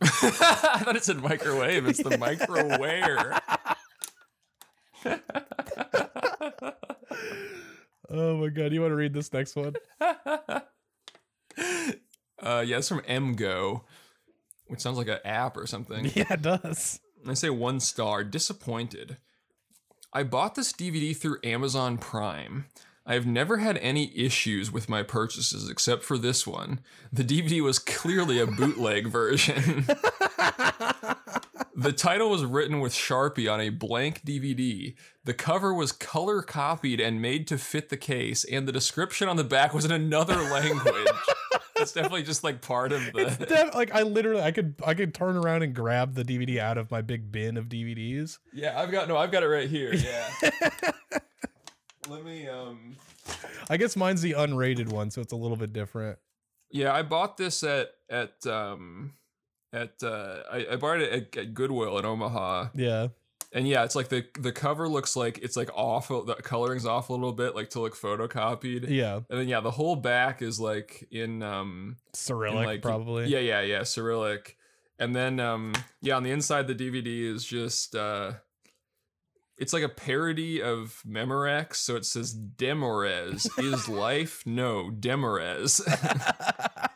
I thought it said microwave. It's the microwave. Oh my god, you want to read this next one? uh, yeah, it's from MGO, which sounds like an app or something. Yeah, it does. I say one star, disappointed. I bought this DVD through Amazon Prime. I have never had any issues with my purchases except for this one. The DVD was clearly a bootleg version. the title was written with Sharpie on a blank DVD. The cover was color copied and made to fit the case, and the description on the back was in another language. That's definitely just like part of the. def- like I literally, I could, I could turn around and grab the DVD out of my big bin of DVDs. Yeah, I've got no, I've got it right here. Yeah. Let me um I guess mine's the unrated one, so it's a little bit different. Yeah, I bought this at at um at uh I, I bought it at, at Goodwill in Omaha. Yeah, And yeah, it's like the the cover looks like it's like off the coloring's off a little bit, like to look photocopied. yeah, And then yeah, the whole back is like in um Cyrillic like- probably. yeah, yeah, yeah, Cyrillic. And then um yeah, on the inside the DVD is just uh it's like a parody of Memorex, so it says Demorez is life? No, Demorez.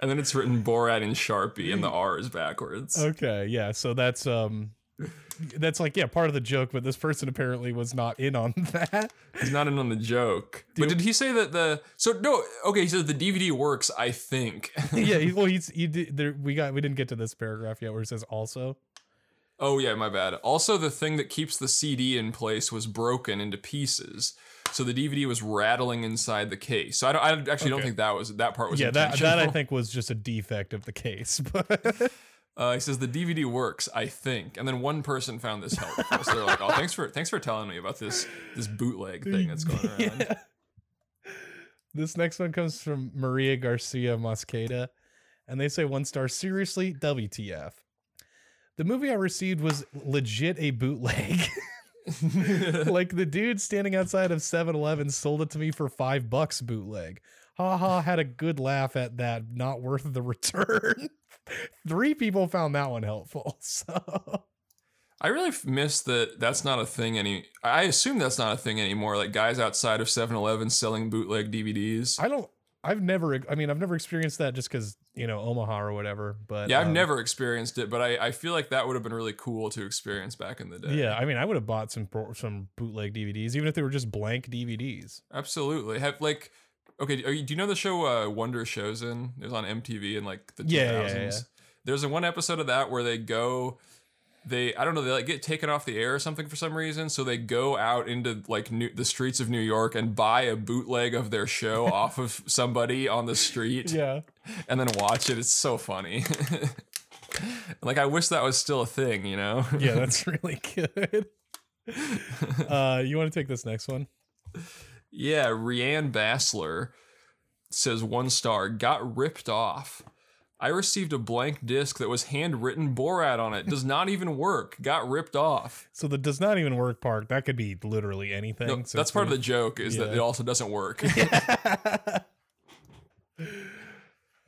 and then it's written Borat in Sharpie and the R is backwards. Okay, yeah. So that's um, that's like yeah, part of the joke. But this person apparently was not in on that. He's not in on the joke. But did he say that the so no okay, he says the DVD works, I think. yeah, he, well, he's he did. There, we got we didn't get to this paragraph yet where it says also. Oh yeah, my bad. Also, the thing that keeps the CD in place was broken into pieces, so the DVD was rattling inside the case. So I, don't, I actually don't think that was that part was yeah, that that I think was just a defect of the case. But Uh, he says the DVD works, I think, and then one person found this helpful. so they're like, "Oh, thanks for thanks for telling me about this this bootleg thing that's going around." Yeah. This next one comes from Maria Garcia Mosqueda, and they say one star. Seriously, WTF? The movie I received was legit a bootleg. like the dude standing outside of 7-Eleven sold it to me for five bucks bootleg. Ha ha, had a good laugh at that. Not worth the return. Three people found that one helpful. So I really miss that. That's not a thing any. I assume that's not a thing anymore. Like guys outside of 7-Eleven selling bootleg DVDs. I don't. I've never. I mean, I've never experienced that just because you know Omaha or whatever. But yeah, I've um, never experienced it, but I, I feel like that would have been really cool to experience back in the day. Yeah, I mean, I would have bought some some bootleg DVDs, even if they were just blank DVDs. absolutely. Have like, okay, are you, do you know the show uh, Wonder Showzen? It was on MTV in like the 2000s. Yeah, yeah, yeah. There's a one episode of that where they go, they I don't know, they like get taken off the air or something for some reason, so they go out into like new, the streets of New York and buy a bootleg of their show off of somebody on the street. Yeah, and then watch it. It's so funny. like I wish that was still a thing, you know? yeah, that's really good. Uh, you want to take this next one? Yeah, Rianne Bassler says one star got ripped off. I received a blank disc that was handwritten Borat on it. Does not even work. Got ripped off. So the does not even work part that could be literally anything. No, so that's part of the joke is that it also doesn't work.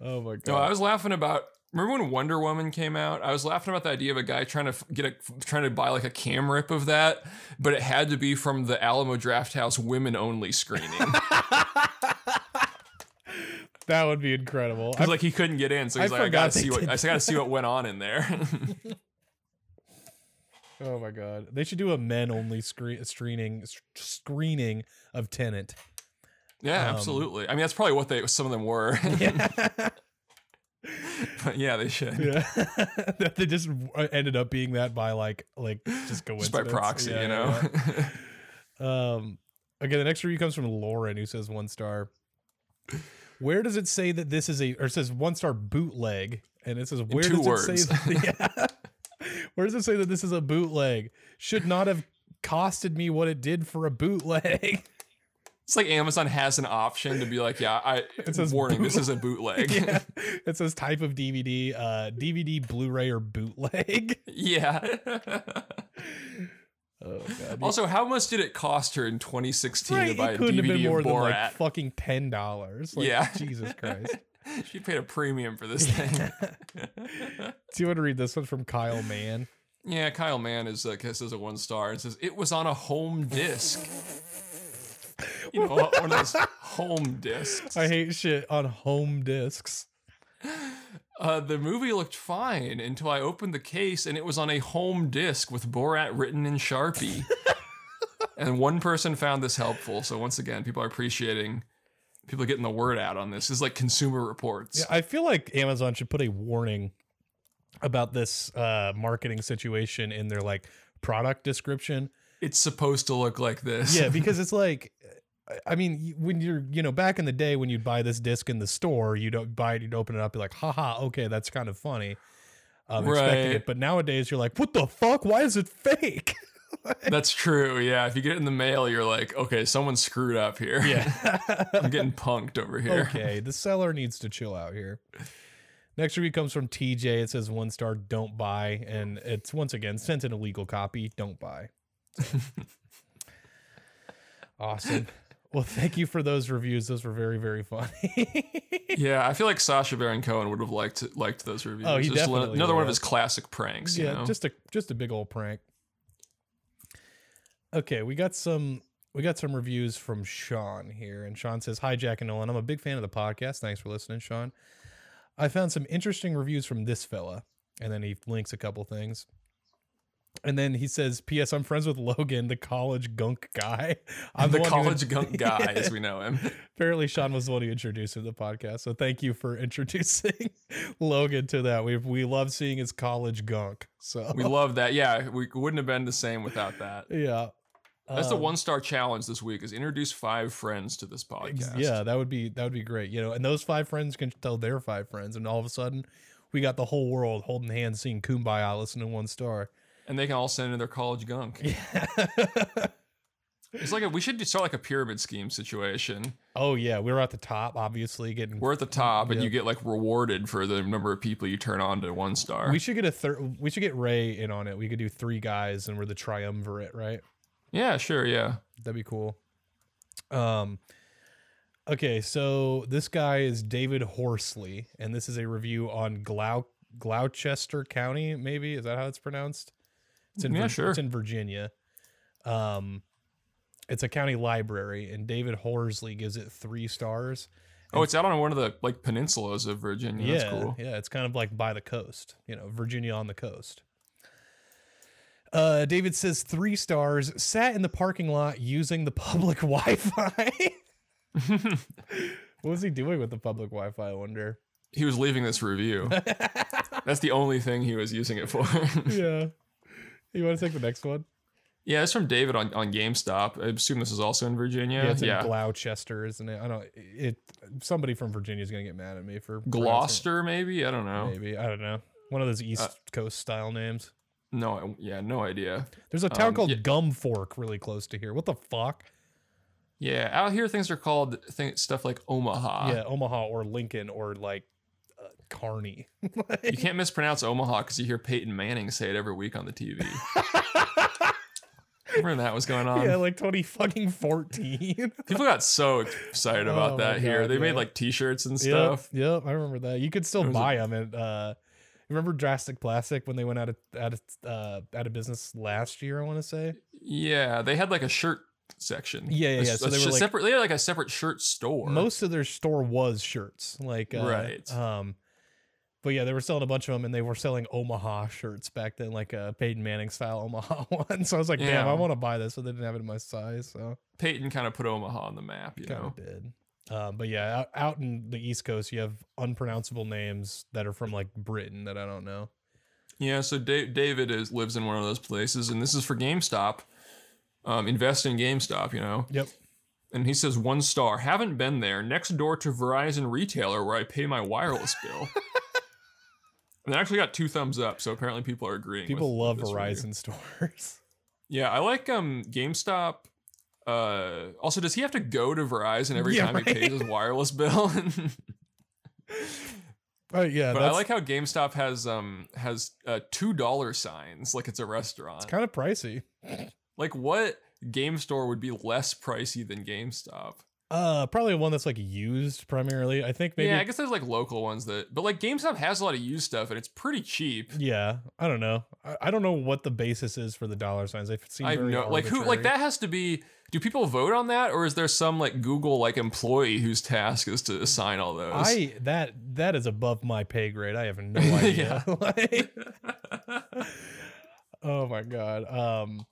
oh my god! No, I was laughing about. Remember when Wonder Woman came out? I was laughing about the idea of a guy trying to get a trying to buy like a cam rip of that, but it had to be from the Alamo Drafthouse women only screening that would be incredible. I, because like he couldn't get in, so he's I like, I gotta see what I gotta see what went on in there. oh my god! They should do a men only screen screening screening of Tenet. yeah, Um, absolutely. I mean, that's probably what they some of them were. Yeah. but yeah, they should. Yeah, that they just ended up being that by like like just Just by proxy, Yeah, you know. yeah. Um, okay, the next review comes from Lauren, who says one star. Where does it say that this is a, or it says one star bootleg, and it says where does words. it say? That, yeah. Where does it say that this is a bootleg? Should not have costed me what it did for a bootleg. It's like Amazon has an option to be like, yeah, I it says warning, this is a bootleg. yeah, it says type of DVD, uh, DVD, Blu-ray, or bootleg. yeah. Oh god. Also, how much did it cost her in 2016 Right, to buy it a couldn't have been DVD more of than like fucking ten dollars. Like, Yeah. Jesus Christ. she paid a premium for this thing. Do you want to read this one from Kyle Mann? yeah, Kyle Mann is like says a one star and says it was on a home disc. You know, one of those home discs. I hate shit on home discs. Uh, the movie looked fine until I opened the case and it was on a home disc with Borat written in Sharpie. and one person found this helpful. So once again, people are appreciating people are getting the word out on this. This is like consumer reports. Yeah, I feel like Amazon should put a warning about this uh, marketing situation in their like product description. It's supposed to look like this. Yeah, because it's like, I mean, when you're, you know, back in the day when you'd buy this disc in the store, you don't buy it, you'd open it up, you're like, haha, okay, that's kind of funny. Um, expecting Right. it, but nowadays you're like, what the fuck? Why is it fake? That's true. Yeah. If you get it in the mail, you're like, okay, someone screwed up here. Yeah. I'm getting punked over here. okay, the seller needs to chill out here. Next review comes from TJ. It says one star, don't buy, and it's once again sent an illegal copy. Don't buy. awesome. Well, thank you for those reviews. Those were very, very funny. Yeah, I feel like Sacha Baron Cohen would have liked liked those reviews. Oh, he Just definitely another one of his classic pranks. You yeah, know? just a just a big old prank. Okay, we got some we got some reviews from Sean here, and Sean says, "Hi, Jack and Nolan. I'm a big fan of the podcast. Thanks for listening, Sean. I found some interesting reviews from this fella, and then he links a couple things." And then he says, "P.S. I'm friends with Logan, the college gunk guy. I'm the who- college gunk guy, as we know him. Apparently, Sean was the one who introduced him to the podcast. So thank you for introducing Logan to that. We we love seeing his college gunk. So We love that. Yeah, we wouldn't have been the same without that. yeah. That's the Um, one star challenge this week is introduce five friends to this podcast. Yeah, that would be that would be great. You know, and those five friends can tell their five friends, and all of a sudden, we got the whole world holding hands, seeing "Kumbaya," listening to one star. And they can all send in their college gunk. Yeah. It's like a, we should start like a pyramid scheme situation. oh yeah, we're at the top, obviously getting. We're at the top and you get like rewarded for the number of people you turn on to one star. we should get a third. We should get Ray in on it. We could do three guys, and we're the triumvirate, right? yeah, sure, yeah. That'd be cool. Um okay, so this guy is David Horsley, and this is a review on Glau Gloucester County, maybe. Is that how it's pronounced? It's in Yeah, Vir- sure. it's in Virginia. Um it's a county library, and David Horsley gives it three stars. Oh, it's out on one of the like peninsulas of Virginia. yeah, That's cool. yeah, it's kind of like by the coast, you know, Virginia on the coast. Uh, David says three stars. Sat in the parking lot using the public Wi-Fi. what was he doing with the public Wi-Fi? I wonder. He was leaving this review. That's the only thing he was using it for. yeah. You want to take the next one? yeah, it's from David on, on GameStop. I assume this is also in Virginia. Yeah, it's in yeah. Gloucester, isn't it? I don't. It. Somebody from Virginia is gonna get mad at me for Gloucester, maybe? I don't know. Maybe I don't know. One of those East Uh, Coast style names. No, yeah, no idea. There's a town um, called yeah. Gum Fork really close to here. What the fuck? Yeah, out here things are called th- stuff like Omaha. yeah, Omaha or Lincoln or like uh, Kearney. You can't mispronounce Omaha because you hear Peyton Manning say it every week on the TV. Remember that was going on? yeah, like 20 fucking 14. People got so excited about Oh that here. God, They made like T-shirts and stuff. yep, I remember that. You could still was a- buy them at uh remember Drastic Plastic when they went out of out of uh out of business last year, I want to say. Yeah, they had like a shirt section. Yeah, yeah, A- yeah. So they were, like- separate. They had like a separate shirt store. Most of their store was shirts. Like uh, Right. um but yeah, they were selling a bunch of them, and they were selling Omaha shirts back then, like a Peyton Manning style Omaha one. So I was like, "Damn, I want to buy this," but they didn't have it in my size. So Peyton kind of put Omaha on the map. You kind know. of did. Um, but yeah, out, out in the East Coast, you have unpronounceable names that are from like Britain that I don't know. Yeah, so da- David is lives in one of those places, and this is for GameStop. Um, invest in GameStop, you know. Yep. And he says one star. Haven't been there. Next door to Verizon retailer where I pay my wireless bill. and I actually got two thumbs up, so apparently people are agreeing. People with- love with this review. Verizon stores. Yeah, I like um GameStop. Uh, also, does he have to go to Verizon every Yeah, time he pays his wireless bill? Oh yeah, but I like how GameStop has um has uh, two dollar signs like it's a restaurant. It's kind of pricey. Like what game store would be less pricey than GameStop? Uh, probably one that's like used primarily. I think maybe. Yeah, I guess there's like local ones that, but like GameStop has a lot of used stuff and it's pretty cheap. Yeah, I don't know. I, I don't know what the basis is for the dollar signs. They seem I very know, like who, like that has to be. Do people vote on that, or is there some like Google like employee whose task is to assign all those? I that that is above my pay grade. I have no idea. Oh my god. Um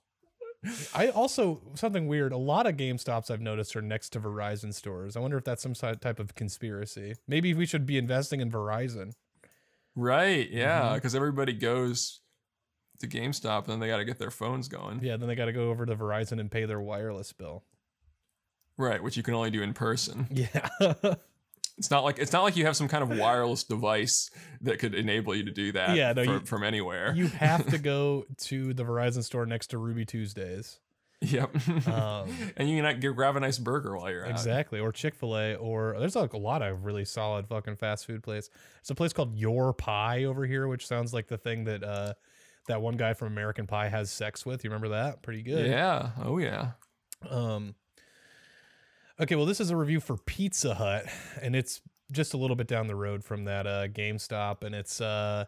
I also something weird. A lot of GameStops I've noticed are next to Verizon stores. I wonder if that's some type of conspiracy. Maybe we should be investing in Verizon. right? Yeah, mm-hmm. because everybody goes to GameStop and then they got to get their phones going. Yeah, then they got to go over to Verizon and pay their wireless bill. Right, which you can only do in person. Yeah. It's not like it's not like you have some kind of wireless device that could enable you to do that. Yeah, no, fro- you- from anywhere. you have to go to the Verizon store next to Ruby Tuesdays. yep. Um, and you can get, grab a nice burger while you're out. Exactly, or Chick Fil A, or there's like a lot of really solid fucking fast food place. There's a place called Your Pie over here, which sounds like the thing that uh, that one guy from American Pie has sex with. You remember that? Pretty good. Yeah. Oh yeah. Um. Okay, well, this is a review for Pizza Hut, and it's just a little bit down the road from that uh, GameStop, and it's uh,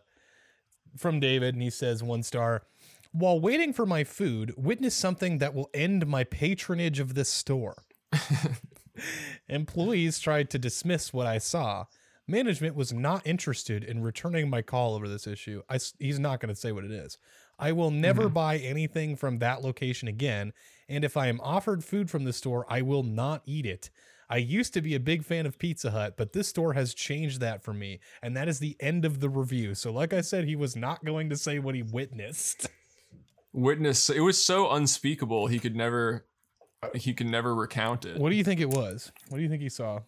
from David, and he says one star. While waiting for my food, witness something that will end my patronage of this store. Employees tried to dismiss what I saw. Management was not interested in returning my call over this issue. I he's not going to say what it is. I will never buy anything from that location again, and if I am offered food from the store, I will not eat it. I used to be a big fan of Pizza Hut, but this store has changed that for me, and that is the end of the review. So, like I said, he was not going to say what he witnessed. Witness. It was so unspeakable. He could never. He could never recount it. What do you think it was? What do you think he saw?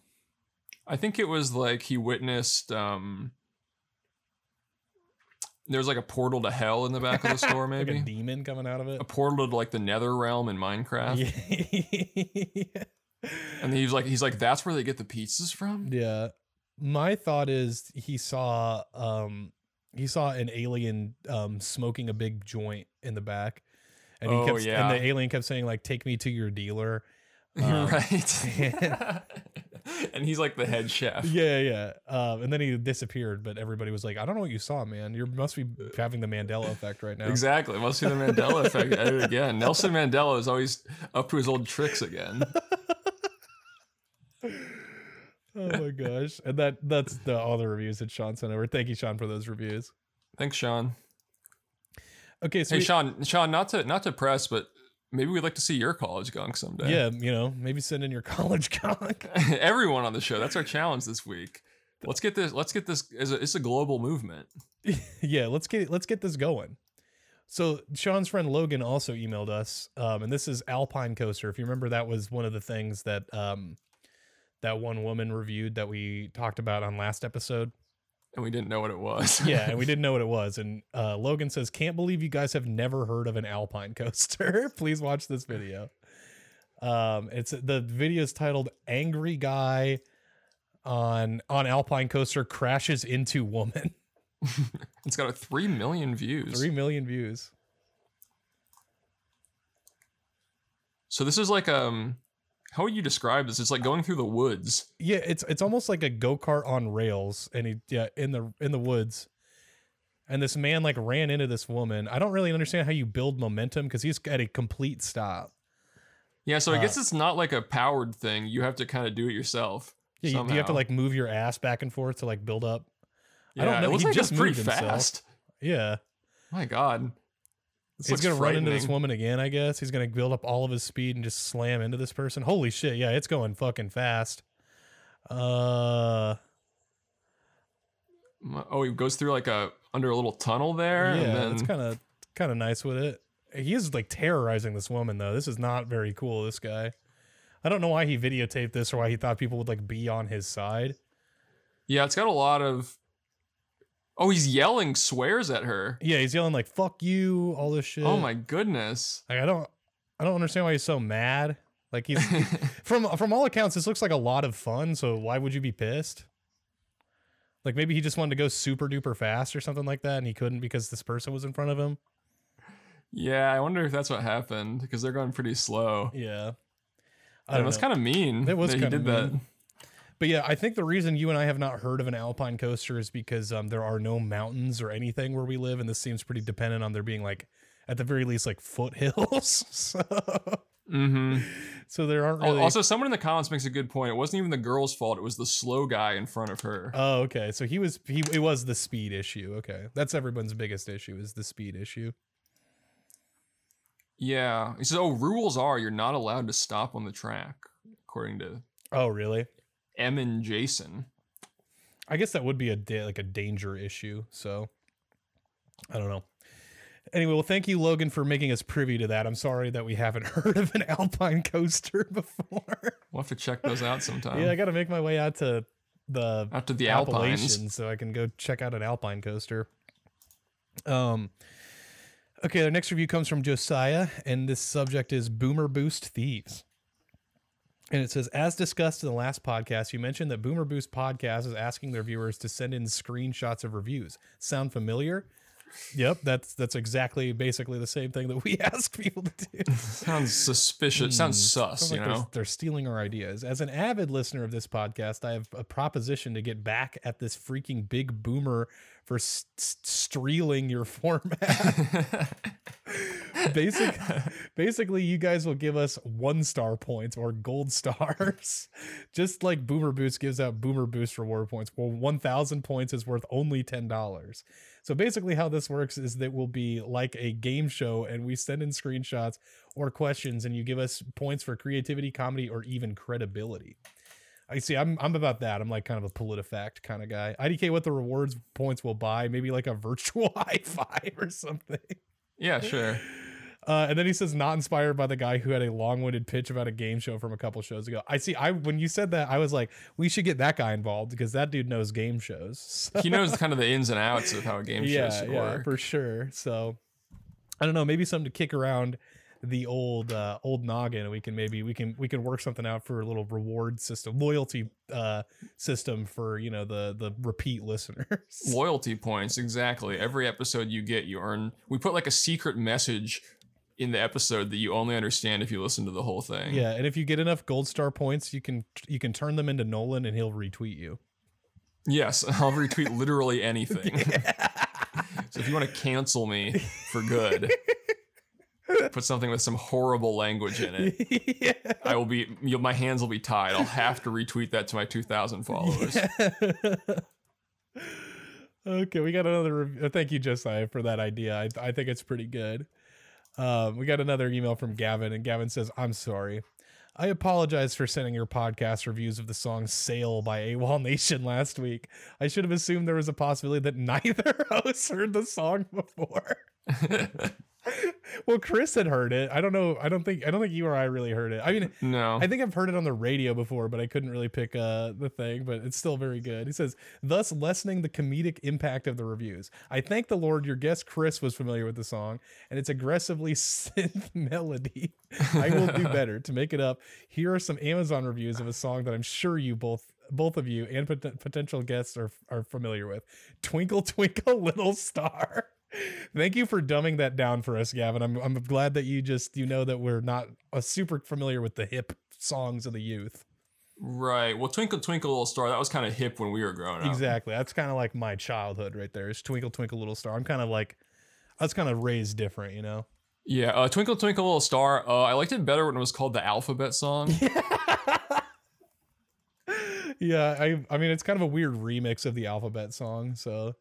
I think it was like he witnessed. um There was like a portal to hell in the back of the store, Like a demon coming out of it? a portal to like the Nether realm in Minecraft. Yeah. And he's like, he's like, that's where they get the pizzas from. Yeah. My thought is he saw um he saw an alien um smoking a big joint in the back. And he Oh, kept yeah. and the alien kept saying like take me to your dealer. Um, right. and he's like the head chef. Yeah, yeah. Um and then he disappeared, but everybody was like, I don't know what you saw, man. You must be having the Mandela effect right now. Exactly. Must be the Mandela effect at it again. Nelson Mandela is always up to his old tricks again. Oh my gosh. And that that's the all the reviews that Sean sent over. Thank you, Sean, for those reviews. Thanks, Sean. Okay, so Hey, we- Sean. Sean, not to not to press, but maybe we'd like to see your college gunk someday. yeah, you know, maybe send in your college gunk. Everyone on the show. That's our challenge this week. Let's get this. Let's get this. As a, it's a global movement. yeah, let's get let's get this going. So Sean's friend Logan also emailed us, um, and this is Alpine Coaster. If you remember, that was one of the things that um, that one woman reviewed that we talked about on last episode. And we didn't know what it was. Yeah, and we didn't know what it was. And uh, Logan says, "Can't believe you guys have never heard of an Alpine coaster. Please watch this video." Um, it's the video is titled "Angry Guy on on Alpine Coaster crashes into woman." it's got a three million views. Three million views. So this is like um, how would you describe this? It's like going through the woods. Yeah, it's it's almost like a go kart on rails, and he yeah in the in the woods. And this man like ran into this woman. I don't really understand how you build momentum because he's at a complete stop. Yeah, so I Uh, guess it's not like a powered thing. You have to kind of do it yourself. Yeah, you, you have to like move your ass back and forth to like build up. Yeah, I don't know, It he like just moved himself. fast. Yeah, My God. He's gonna run into this woman again. I guess he's gonna build up all of his speed and just slam into this person. Holy shit! Yeah, it's going fucking fast. Uh, Oh, he goes through like a under a little tunnel there. yeah, and then, it's kind of kind of nice with it. He is like terrorizing this woman though. This is not very cool. This guy. I don't know why he videotaped this or why he thought people would like be on his side. yeah, it's got a lot of. Oh, he's yelling swears at her. Yeah, he's yelling like "fuck you," all this shit. Oh my goodness. Like I don't, I don't understand why he's so mad. Like he's from from all accounts, this looks like a lot of fun. So why would you be pissed? Like maybe he just wanted to go super duper fast or something like that, and he couldn't because this person was in front of him. yeah, I wonder if that's what happened because they're going pretty slow. Yeah. I don't that's know. kind of mean. That was that he did that. But yeah, I think the reason you and I have not heard of an alpine coaster is because um, there are no mountains or anything where we live, and this seems pretty dependent on there being like, at the very least, like foothills. so, hmm so there aren't really. Also, someone in the comments makes a good point. It wasn't even the girl's fault. It was the slow guy in front of her. oh, okay. So he was he. It was the speed issue. Okay, that's everyone's biggest issue is the speed issue. yeah. He says, "Oh, rules are you're not allowed to stop on the track, according to Oh, really? M and Jason." I guess that would be a da- like a danger issue. So I don't know. Anyway, well, thank you, Logan, for making us privy to that. I'm sorry that we haven't heard of an alpine coaster before. We'll have to check those out sometime. yeah, I got to make my way out to the Out to the Alpines. So I can go check out an alpine coaster. Um. Okay, our next review comes from Josiah, and this subject is Boomer Boost Thieves. And it says, as discussed in the last podcast, you mentioned that Boomer Boost Podcast is asking their viewers to send in screenshots of reviews. Sound familiar? Yep, that's that's exactly basically the same thing that we ask people to do. Sounds suspicious. Sounds sus, Sounds you like they're- know? they're stealing our ideas. As an avid listener of this podcast, I have a proposition to get back at this freaking big boomer for s- s- strealing your format. Basic, basically, you guys will give us one star points or gold stars, just like Boomer Boost gives out Boomer Boost reward points. Well, 1,000 points is worth only $10. So basically, how this works is that we'll be like a game show and we send in screenshots or questions and you give us points for creativity, comedy, or even credibility. I see. I'm I'm about that. I'm like kind of a PolitiFact kind of guy. IDK, what the rewards points will buy? Maybe like a virtual high five or something. yeah, sure. Uh, and then he says, not inspired by the guy who had a long-winded pitch about a game show from a couple shows ago. I see. I when you said that, I was like, we should get that guy involved because that dude knows game shows. So- He knows kind of the ins and outs of how a game show yeah, should yeah, work. for sure. So I don't know, maybe something to kick around the old uh old noggin we can maybe we can we can work something out for a little reward system loyalty uh system for you know the the repeat listeners Loyalty points, exactly. Every episode you get, you earn. We put like a secret message in the episode that you only understand if you listen to the whole thing. yeah and if you get enough gold star points you can you can turn them into nolan and he'll retweet you Yes, I'll retweet literally anything. so if you want to cancel me for good, put something with some horrible language in it. yeah. I will be. My hands will be tied. I'll have to retweet that to my 2,000 followers. okay, we got another. uh, Thank you, Josiah, for that idea. I, I think it's pretty good. Um, we got another email from Gavin, and Gavin says, "I'm sorry. I apologize for sending your podcast reviews of the song "Sail" by AWOL Nation last week. I should have assumed there was a possibility that neither host heard the song before." well, Chris had heard it. I don't know. I don't think. I don't think you or I really heard it. I mean, no. I think I've heard it on the radio before, but I couldn't really pick uh, the thing. But it's still very good. He says, thus lessening the comedic impact of the reviews. I thank the Lord your guest Chris was familiar with the song and its aggressively synth melody. I will do better to make it up. Here are some Amazon reviews of a song that I'm sure you both. Both of you and pot- potential guests are are familiar with. Twinkle Twinkle Little Star. Thank you for dumbing that down for us, Gavin. I'm I'm glad that you just you know that we're not uh, super familiar with the hip songs of the youth. right. Well, Twinkle Twinkle Little Star, that was kind of hip when we were growing up. Exactly. That's kind of like my childhood right there. Is Twinkle Twinkle Little Star. I'm kind of like I was kind of raised different, you know. Yeah. Uh, Twinkle Twinkle Little Star, uh, I liked it better when it was called the Alphabet Song. yeah, I I mean it's kind of a weird remix of the alphabet song, so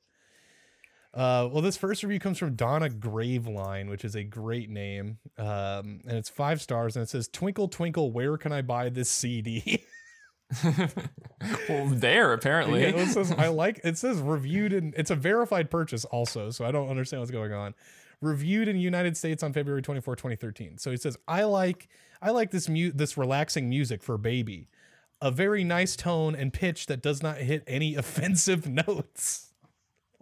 uh, well, this first review comes from Donna Graveline, which is a great name, um, and it's five stars, and it says, "Twinkle, twinkle, where can I buy this CD?" well, there, apparently. Yeah, it says I like it says reviewed and it's a verified purchase also, so I don't understand what's going on. Reviewed in United States on February 24, 2013. So he says I like I like this mu- this relaxing music for baby. A very nice tone and pitch that does not hit any offensive notes.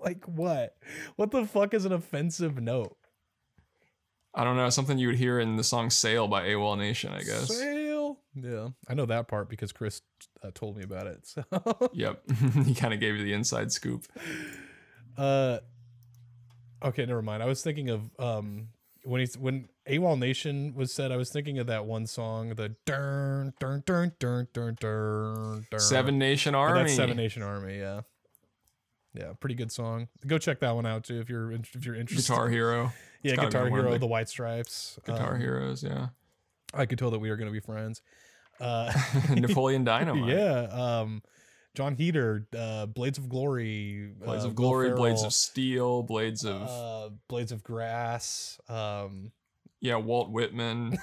Like what? What the fuck is an offensive note? I don't know, something you would hear in the song Sail by AWOL Nation, I guess. Sail. Yeah, I know that part because Chris uh, told me about it. So Yep. he kind of gave you the inside scoop. Uh, okay, never mind. I was thinking of um, when he's when AWOL Nation was said, I was thinking of that one song, the dun dun dun dun dun. dun. Seven Nation But Army. That's Seven Nation Army. Yeah, yeah, pretty good song. Go check that one out too if you're in- if you're interested. Guitar Hero. yeah, gotta Guitar Hero, the the White Stripes, Guitar Um, Heroes, yeah. I could tell that we are going to be friends. Uh, Napoleon Dynamite. yeah, um, Jon Heder, uh, Blades of Glory, Blades uh, of Glory, Blades of Steel, Blades of uh, Blades of Grass, um, yeah, Walt Whitman,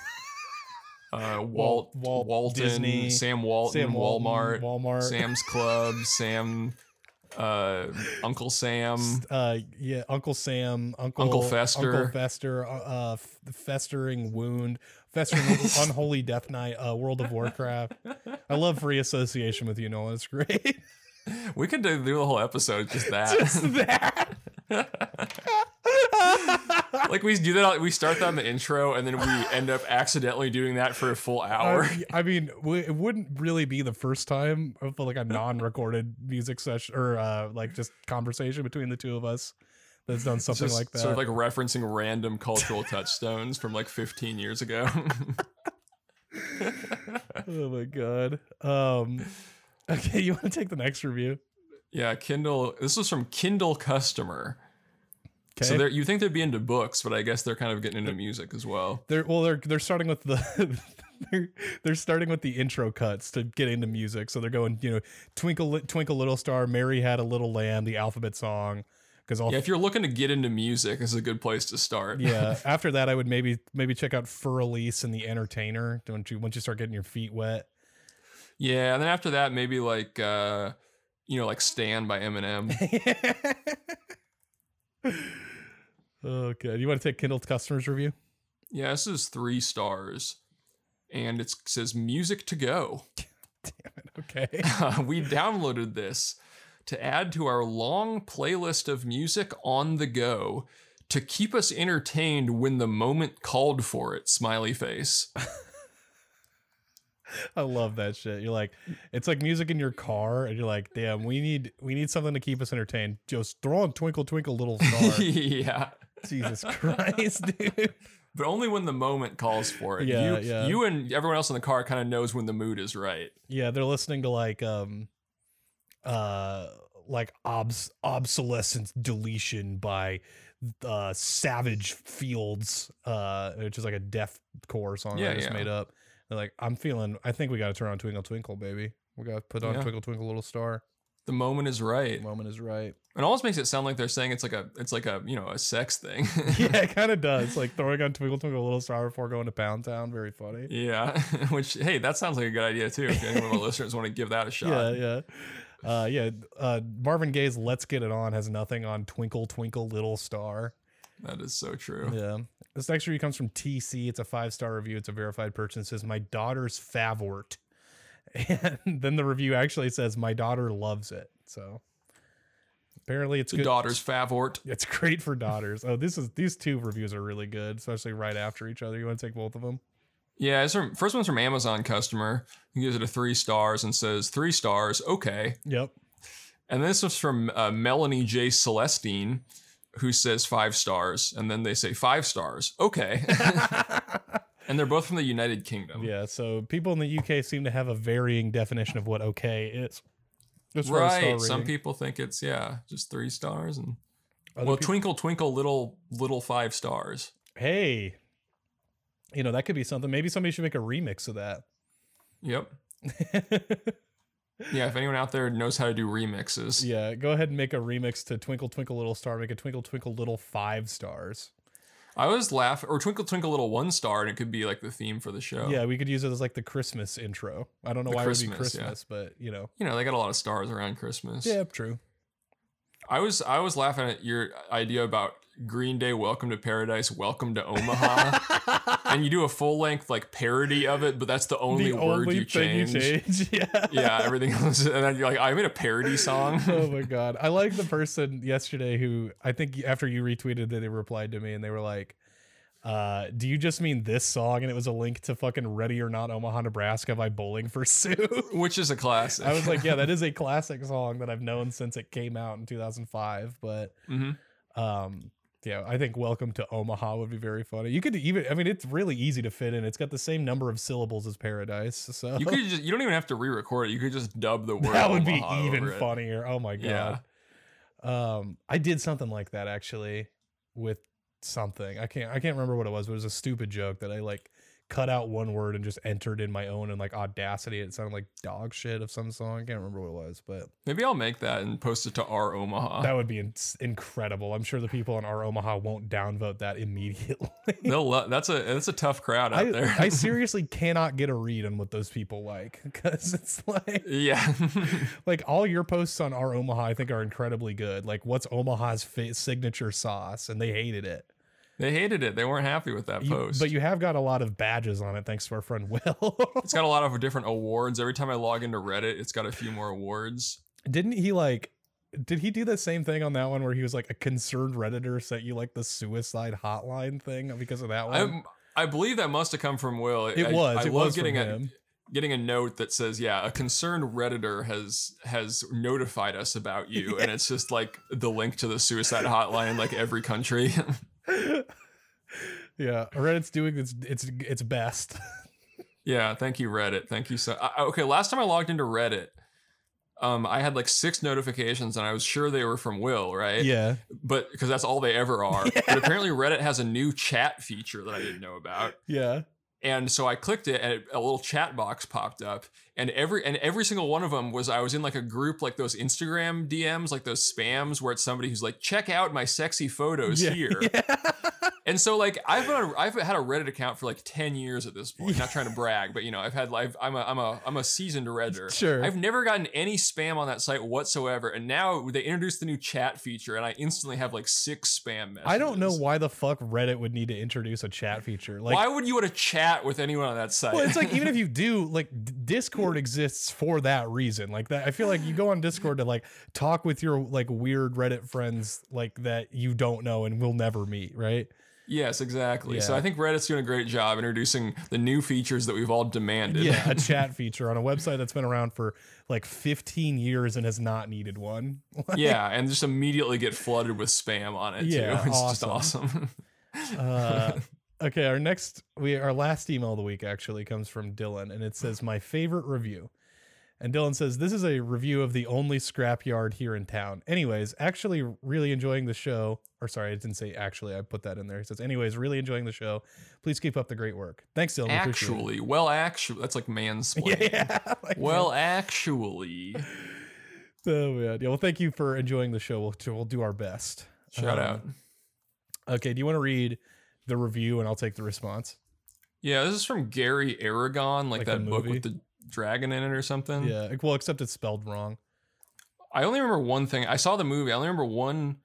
uh, Walt- Walt, Walt Walton, Disney, Sam Walton, Sam Walton, Walmart, Walmart, Sam's Club, Sam, uh, Uncle Sam, uh, yeah, Uncle Sam, Uncle Uncle Fester. Uncle Fester, uh, uh, f- festering wound, festering unholy death knight, uh, World of Warcraft. I love free association with you, Nolan. It's great. We could do, do the whole episode just that. Just that. Like we do that. We start that in the intro, and then we end up accidentally doing that for a full hour. I, I mean, it wouldn't really be the first time of like a non-recorded music session or uh, like just conversation between the two of us that's done something Just like that. Sort of like referencing random cultural touchstones from like 15 years ago. oh my god. Um, okay, you want to take the next review? Yeah, Kindle. This was from Kindle Customer. Okay. So they're, you think they'd be into books, but I guess they're kind of getting into music as well. They're well, they're they're starting with the they're, they're starting with the intro cuts to get into music. So they're going, you know, Twinkle Twinkle Little Star, Mary Had a Little Lamb, the alphabet song. Because Yeah, if you're looking to get into music, this is a good place to start. yeah. After that, I would maybe maybe check out Fur Elise and the Entertainer. Don't you once you start getting your feet wet? yeah, and then after that, maybe like uh, you know, like "Stan" by Eminem. okay. Do you want to take Kindle customers review? Yeah, this is three stars, and it says "Music to Go." Damn it. Okay. we downloaded this to add to our long playlist of music on the go to keep us entertained when the moment called for it. Smiley face. I love that shit. You're like, it's like music in your car, and you're like, damn, we need we need something to keep us entertained. Just throw on Twinkle Twinkle Little Star. yeah. Jesus Christ, dude. But only when the moment calls for it. Yeah, you, yeah. you and everyone else in the car kind of knows when the mood is right. Yeah, they're listening to like um uh like obs obsolescence deletion by uh Savage Fields, uh, which is like a death core song Yeah, I just yeah. made up. They're like, I'm feeling I think we gotta turn on Twinkle Twinkle, baby. We gotta put on Yeah. Twinkle Twinkle Little Star. The moment is right. The Moment is right. It almost makes it sound like they're saying it's like a it's like a you know a sex thing. yeah, it kind of does. Like throwing on Twinkle Twinkle Little Star before going to Pound Town. Very funny. yeah. Which hey, that sounds like a good idea too. If any of our listeners want to give that a shot. Yeah, yeah. Uh, yeah, uh, Marvin Gaye's "Let's Get It On" has nothing on "Twinkle Twinkle Little Star." That is so true. Yeah, this next review comes from TC. It's a five star review. It's a verified purchase. It says my daughter's favort, and then the review actually says my daughter loves it. So apparently, it's The good. daughter's favort. It's great for daughters. Oh, this is these two reviews are really good, especially right after each other. You want to take both of them? Yeah, it's from, first one's from Amazon customer. He gives it a three stars and says three stars, okay. Yep. And this was from uh, Melanie J. Celestine, who says five stars, and then they say five stars, okay. and they're both from the United Kingdom. Yeah. So people in the UK seem to have a varying definition of what okay is. As far as star Right. Some people think it's yeah, just three stars, and Other well, peop- twinkle twinkle little little five stars. hey, you know that could be something. Maybe somebody should make a remix of that. Yep. Yeah. If anyone out there knows how to do remixes, yeah, go ahead and make a remix to Twinkle Twinkle Little Star. Make a Twinkle Twinkle Little five stars. I always laugh or twinkle twinkle little one star, and it could be like the theme for the show. Yeah, we could use it as like the Christmas intro. I don't know The why it would be Christmas, yeah. Christmas, but you know. You know, they got a lot of stars around Christmas. Yeah, true. I was I was laughing at your idea about Green Day Welcome to Paradise, Welcome to Omaha. and you do a full length like parody of it, but that's the only the word only you change. you change. Yeah. Yeah, everything else and then you're like, I made a parody song. oh my god. I like the person yesterday who I think after you retweeted that they replied to me and they were like, uh, do you just mean this song? And it was a link to fucking Ready or Not Omaha, Nebraska by Bowling for Soup. Which is a classic. I was like, yeah, that is a classic song that I've known since it came out in 2005. But hmm um, yeah, I think "Welcome to Omaha" would be very funny. You could even, I mean, it's really easy to fit in. It's got the same number of syllables as "Paradise," so You could just you don't even have to re-record it. You could just dub the word. that would be even funnier. Oh my god. Um, I did something like that actually with something. I can't I can't remember what it was, but it was a stupid joke that I like cut out one word and just entered in my own and like audacity. It sounded like dog shit of some song. I can't remember what it was, but Maybe I'll make that and post it to r/Omaha. that would be in- incredible. I'm sure the people in r/Omaha won't downvote that immediately. They'll lo- that's a that's a tough crowd out I, there. I seriously cannot get a read on what those people like because it's like yeah. like all your posts on r/Omaha I think are incredibly good. Like what's Omaha's fa- signature sauce and they hated it. They hated it. They weren't happy with that You- post. but you have got a lot of badges on it thanks to our friend Will. it's got a lot of different awards. Every time I log into Reddit, it's got a few more awards. Didn't he like did he do the same thing on that one where he was like a concerned redditor sent you like the suicide hotline thing because of that one? I I believe that must have come from Will. it I, was. I it love was getting from a him. getting a note that says, "Yeah, a concerned redditor has has notified us about you," and it's just like the link to the suicide hotline like every country. yeah, Reddit's doing its its its best. yeah, thank you, Reddit. Thank you so. I, okay, last time I logged into Reddit, um, I had like six notifications, and I was sure they were from Will, right? yeah. But because that's all they ever are. But apparently, Reddit has a new chat feature that I didn't know about. Yeah. And so I clicked it, and a little chat box popped up, and every and every single one of them was I was in like a group like those Instagram DMs, like those spams where it's somebody who's like, check out my sexy photos yeah. here. And so like I've had a, I've had a Reddit account for like ten years at this point. Not trying to brag, but you know I've had like I'm a I'm a I'm a seasoned redditor. Sure. I've never gotten any spam on that site whatsoever, and now they introduced the new chat feature, and I instantly have like six spam messages. I don't know why the fuck Reddit would need to introduce a chat feature. Like why would you want to chat with anyone on that site? Well, it's like even if you do, like Discord exists for that reason. Like that, I feel like you go on Discord to like talk with your like weird Reddit friends like that you don't know and will never meet, right? Yes, exactly. So I think Reddit's doing a great job introducing the new features that we've all demanded. Yeah, a chat feature on a website that's been around for like 15 years and has not needed one. yeah, and just immediately get flooded with spam on it Yeah, too. It's awesome. just awesome. Uh, okay, our next we our last email of the week actually comes from Dylan, and it says my favorite review. And Dylan says this is a review of the only scrapyard here in town. Anyways, actually really enjoying the show. Or sorry, I didn't say actually. I put that in there. He says, anyways, really enjoying the show. Please keep up the great work. Thanks, Dylan. actually, well, actually, that's like mansplaining. yeah. like- Well, actually, oh man. Yeah. Well, thank you for enjoying the show. We'll we'll do our best. shout Um, out. Okay. Do you want to read the review and I'll take the response? Yeah, this is from Gary Aragon, like, Like that book with the dragon in it or something. Yeah. Well, except it's spelled wrong. I only remember one thing. I saw the movie. I only remember one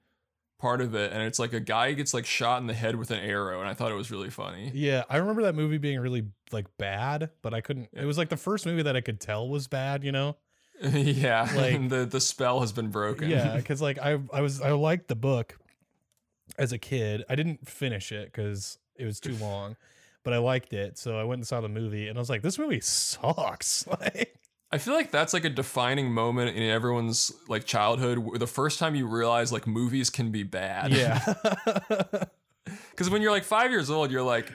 part of it, and it's like a guy gets like shot in the head with an arrow, and I thought it was really funny. Yeah, I remember that movie being really like bad, but I couldn't. It was like the first movie that I could tell was bad, you know? yeah, Like- the the spell has been broken. Yeah, because like I I was I liked the book as a kid. I didn't finish it because it was too long, but I liked it, so I went and saw the movie, and I was like, this movie sucks. Like, I feel like that's like a defining moment in everyone's like childhood, the first time you realize like movies can be bad. yeah, because when you're like five years old, you're like.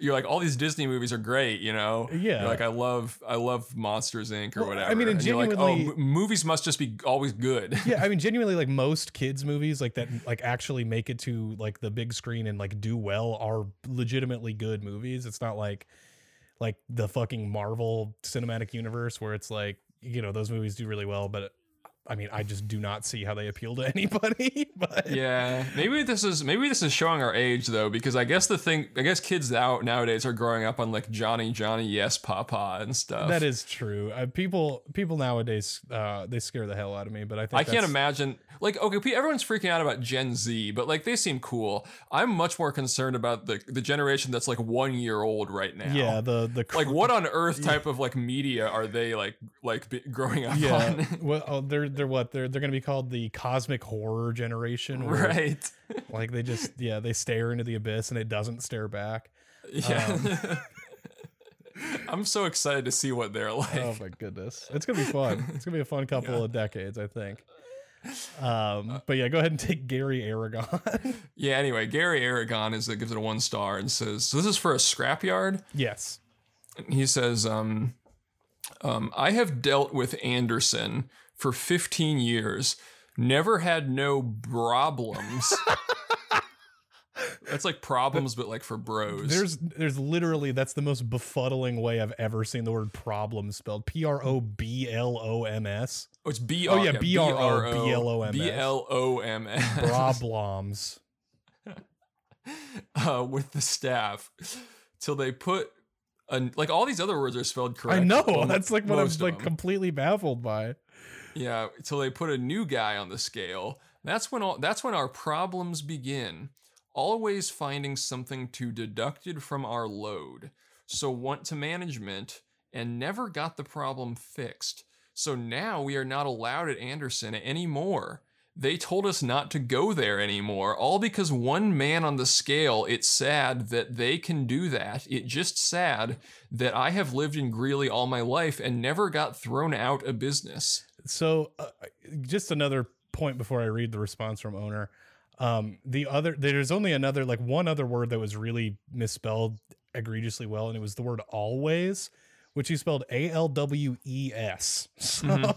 You're like all these Disney movies are great, you know. Yeah. You're like I love, I love Monsters Inc. or Well, whatever. I mean, and and you're like, oh, m- movies must just be always good. yeah. I mean, genuinely, like most kids' movies, like that, like actually make it to like the big screen and like do well, are legitimately good movies. It's not like like the fucking Marvel cinematic universe where it's like you know those movies do really well, but I mean, I just do not see how they appeal to anybody. But Yeah, maybe this is maybe this is showing our age though, because I guess the thing, I guess kids now nowadays are growing up on like Johnny Johnny Yes Papa and stuff. that is true. Uh, people people nowadays uh, they scare the hell out of me. But I think I can't imagine. Like, okay, everyone's freaking out about Gen Z, but like they seem cool. I'm much more concerned about the the generation that's like one year old right now. Yeah, the the Like, what on earth type of like media are they like like be, growing up Yeah, on? well, oh, they're they're what they're they're gonna be called the cosmic horror generation, where, right. Like they just yeah they stare into the abyss and it doesn't stare back. Yeah. Um, I'm so excited to see what they're like. Oh my goodness, it's gonna be fun. It's gonna be a fun couple Yeah. of decades, I think. Um, but yeah, go ahead and take Gary Aragon. Yeah. Anyway, Gary Aragon is that gives it a one star and says, "So this is for a scrapyard." yes. He says, um, um, "I have dealt with Anderson for 15 years. Never had no problems." That's like problems, but like for bros. There's there's literally that's the most befuddling way I've ever seen the word problem spelled. P R O B L O M S. oh, it's B. Oh, yeah, B-R-O-B-L-O-M-S. B L O M S. Problems. uh, with the staff till they put a, like all these other words are spelled correct. I know. That's like what I'm like completely baffled by. Yeah, till they put a new guy on the scale. That's when all that's when our problems begin. Always finding something to deducted from our load. So went to management and never got the problem fixed. So now we are not allowed at Anderson anymore. They told us not to go there anymore, all because one man on the scale. It's sad that they can do that. It just sad that I have lived in Greeley all my life and never got thrown out of business. So, uh, just another point before I read the response from owner. Um, the other there's only another like one other word that was really misspelled egregiously well, and it was the word always, which he spelled A L W E S. So,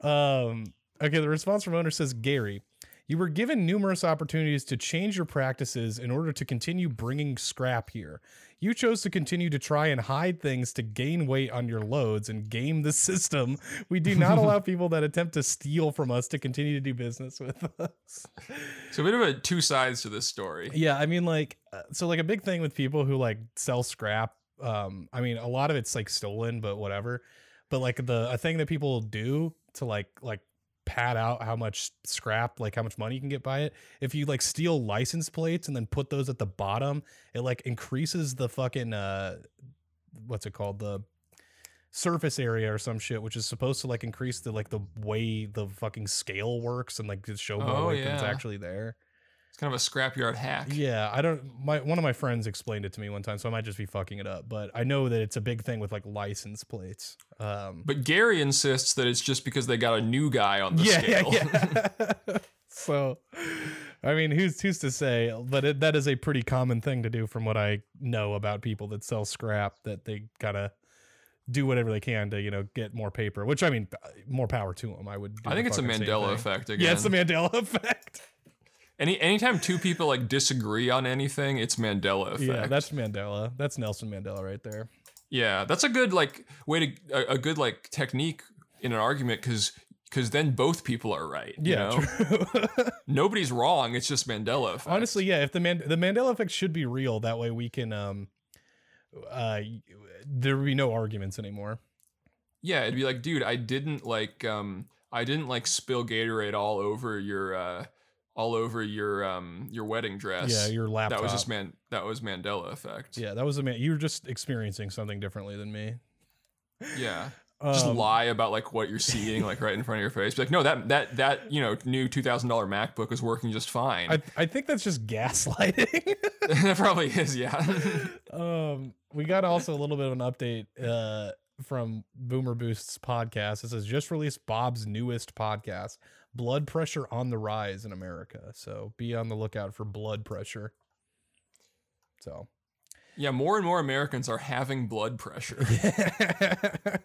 um, okay. The response from owner says, Gary. You were given numerous opportunities to change your practices in order to continue bringing scrap here. You chose to continue to try and hide things to gain weight on your loads and game the system. We do not allow people that attempt to steal from us to continue to do business with us. So a bit of a two sides to this story. Yeah, I mean, like, uh, so like a big thing with people who like sell scrap. Um, I mean, a lot of it's like stolen, but whatever. But like the a thing that people do to like like pad out how much scrap, like how much money you can get by it. If you like steal license plates and then put those at the bottom, it like increases the fucking uh, what's it called the surface area or some shit, which is supposed to like increase the like the way the fucking scale works and like just show more Oh, than's yeah. actually there. It's kind of a scrapyard hack. Yeah, I don't. My one of my friends explained it to me one time, so I might just be fucking it up. But I know that it's a big thing with like license plates. Um, But Gary insists that it's just because they got a new guy on the yeah, scale. yeah, yeah. so, I mean, who's who's to say? But it, that is a pretty common thing to do, from what I know about people that sell scrap. That they gotta do whatever they can to you know get more paper. Which I mean, more power to them. I would. I think it's a Mandela effect again. Yeah, it's the Mandela effect. Any anytime two people like disagree on anything, it's Mandela effect. Yeah, that's Mandela. That's Nelson Mandela right there. yeah, that's a good like way to a, a good like technique in an argument because because then both people are right. you Yeah, know? true. nobody's wrong. It's just Mandela effect. Honestly, yeah. If the man the Mandela effect should be real, that way we can um, uh, there would be no arguments anymore. yeah, it'd be like, dude, I didn't like um I didn't like spill Gatorade all over your uh all over your um your wedding dress. Yeah, your laptop. that was just man that was Mandela effect. Yeah, that was a man. You were just experiencing something differently than me. Yeah. Just Um, lie about like what you're seeing like right in front of your face. Be like, no, that that that you know new two thousand dollar MacBook is working just fine. I I think that's just gaslighting. that probably is, yeah. um, we got also a little bit of an update uh from Boomer Boost's podcast. It says just released Bob's newest podcast, Blood Pressure on the Rise in America. So be on the lookout for blood pressure. So yeah, more and more Americans are having blood pressure.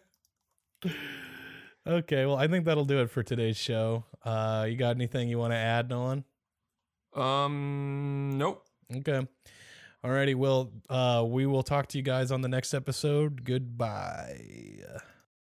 okay, well, I think that'll do it for today's show. Uh, you got anything you want to add, Nolan? Um, nope. Okay. Alrighty, well, uh, we will talk to you guys on the next episode. Goodbye.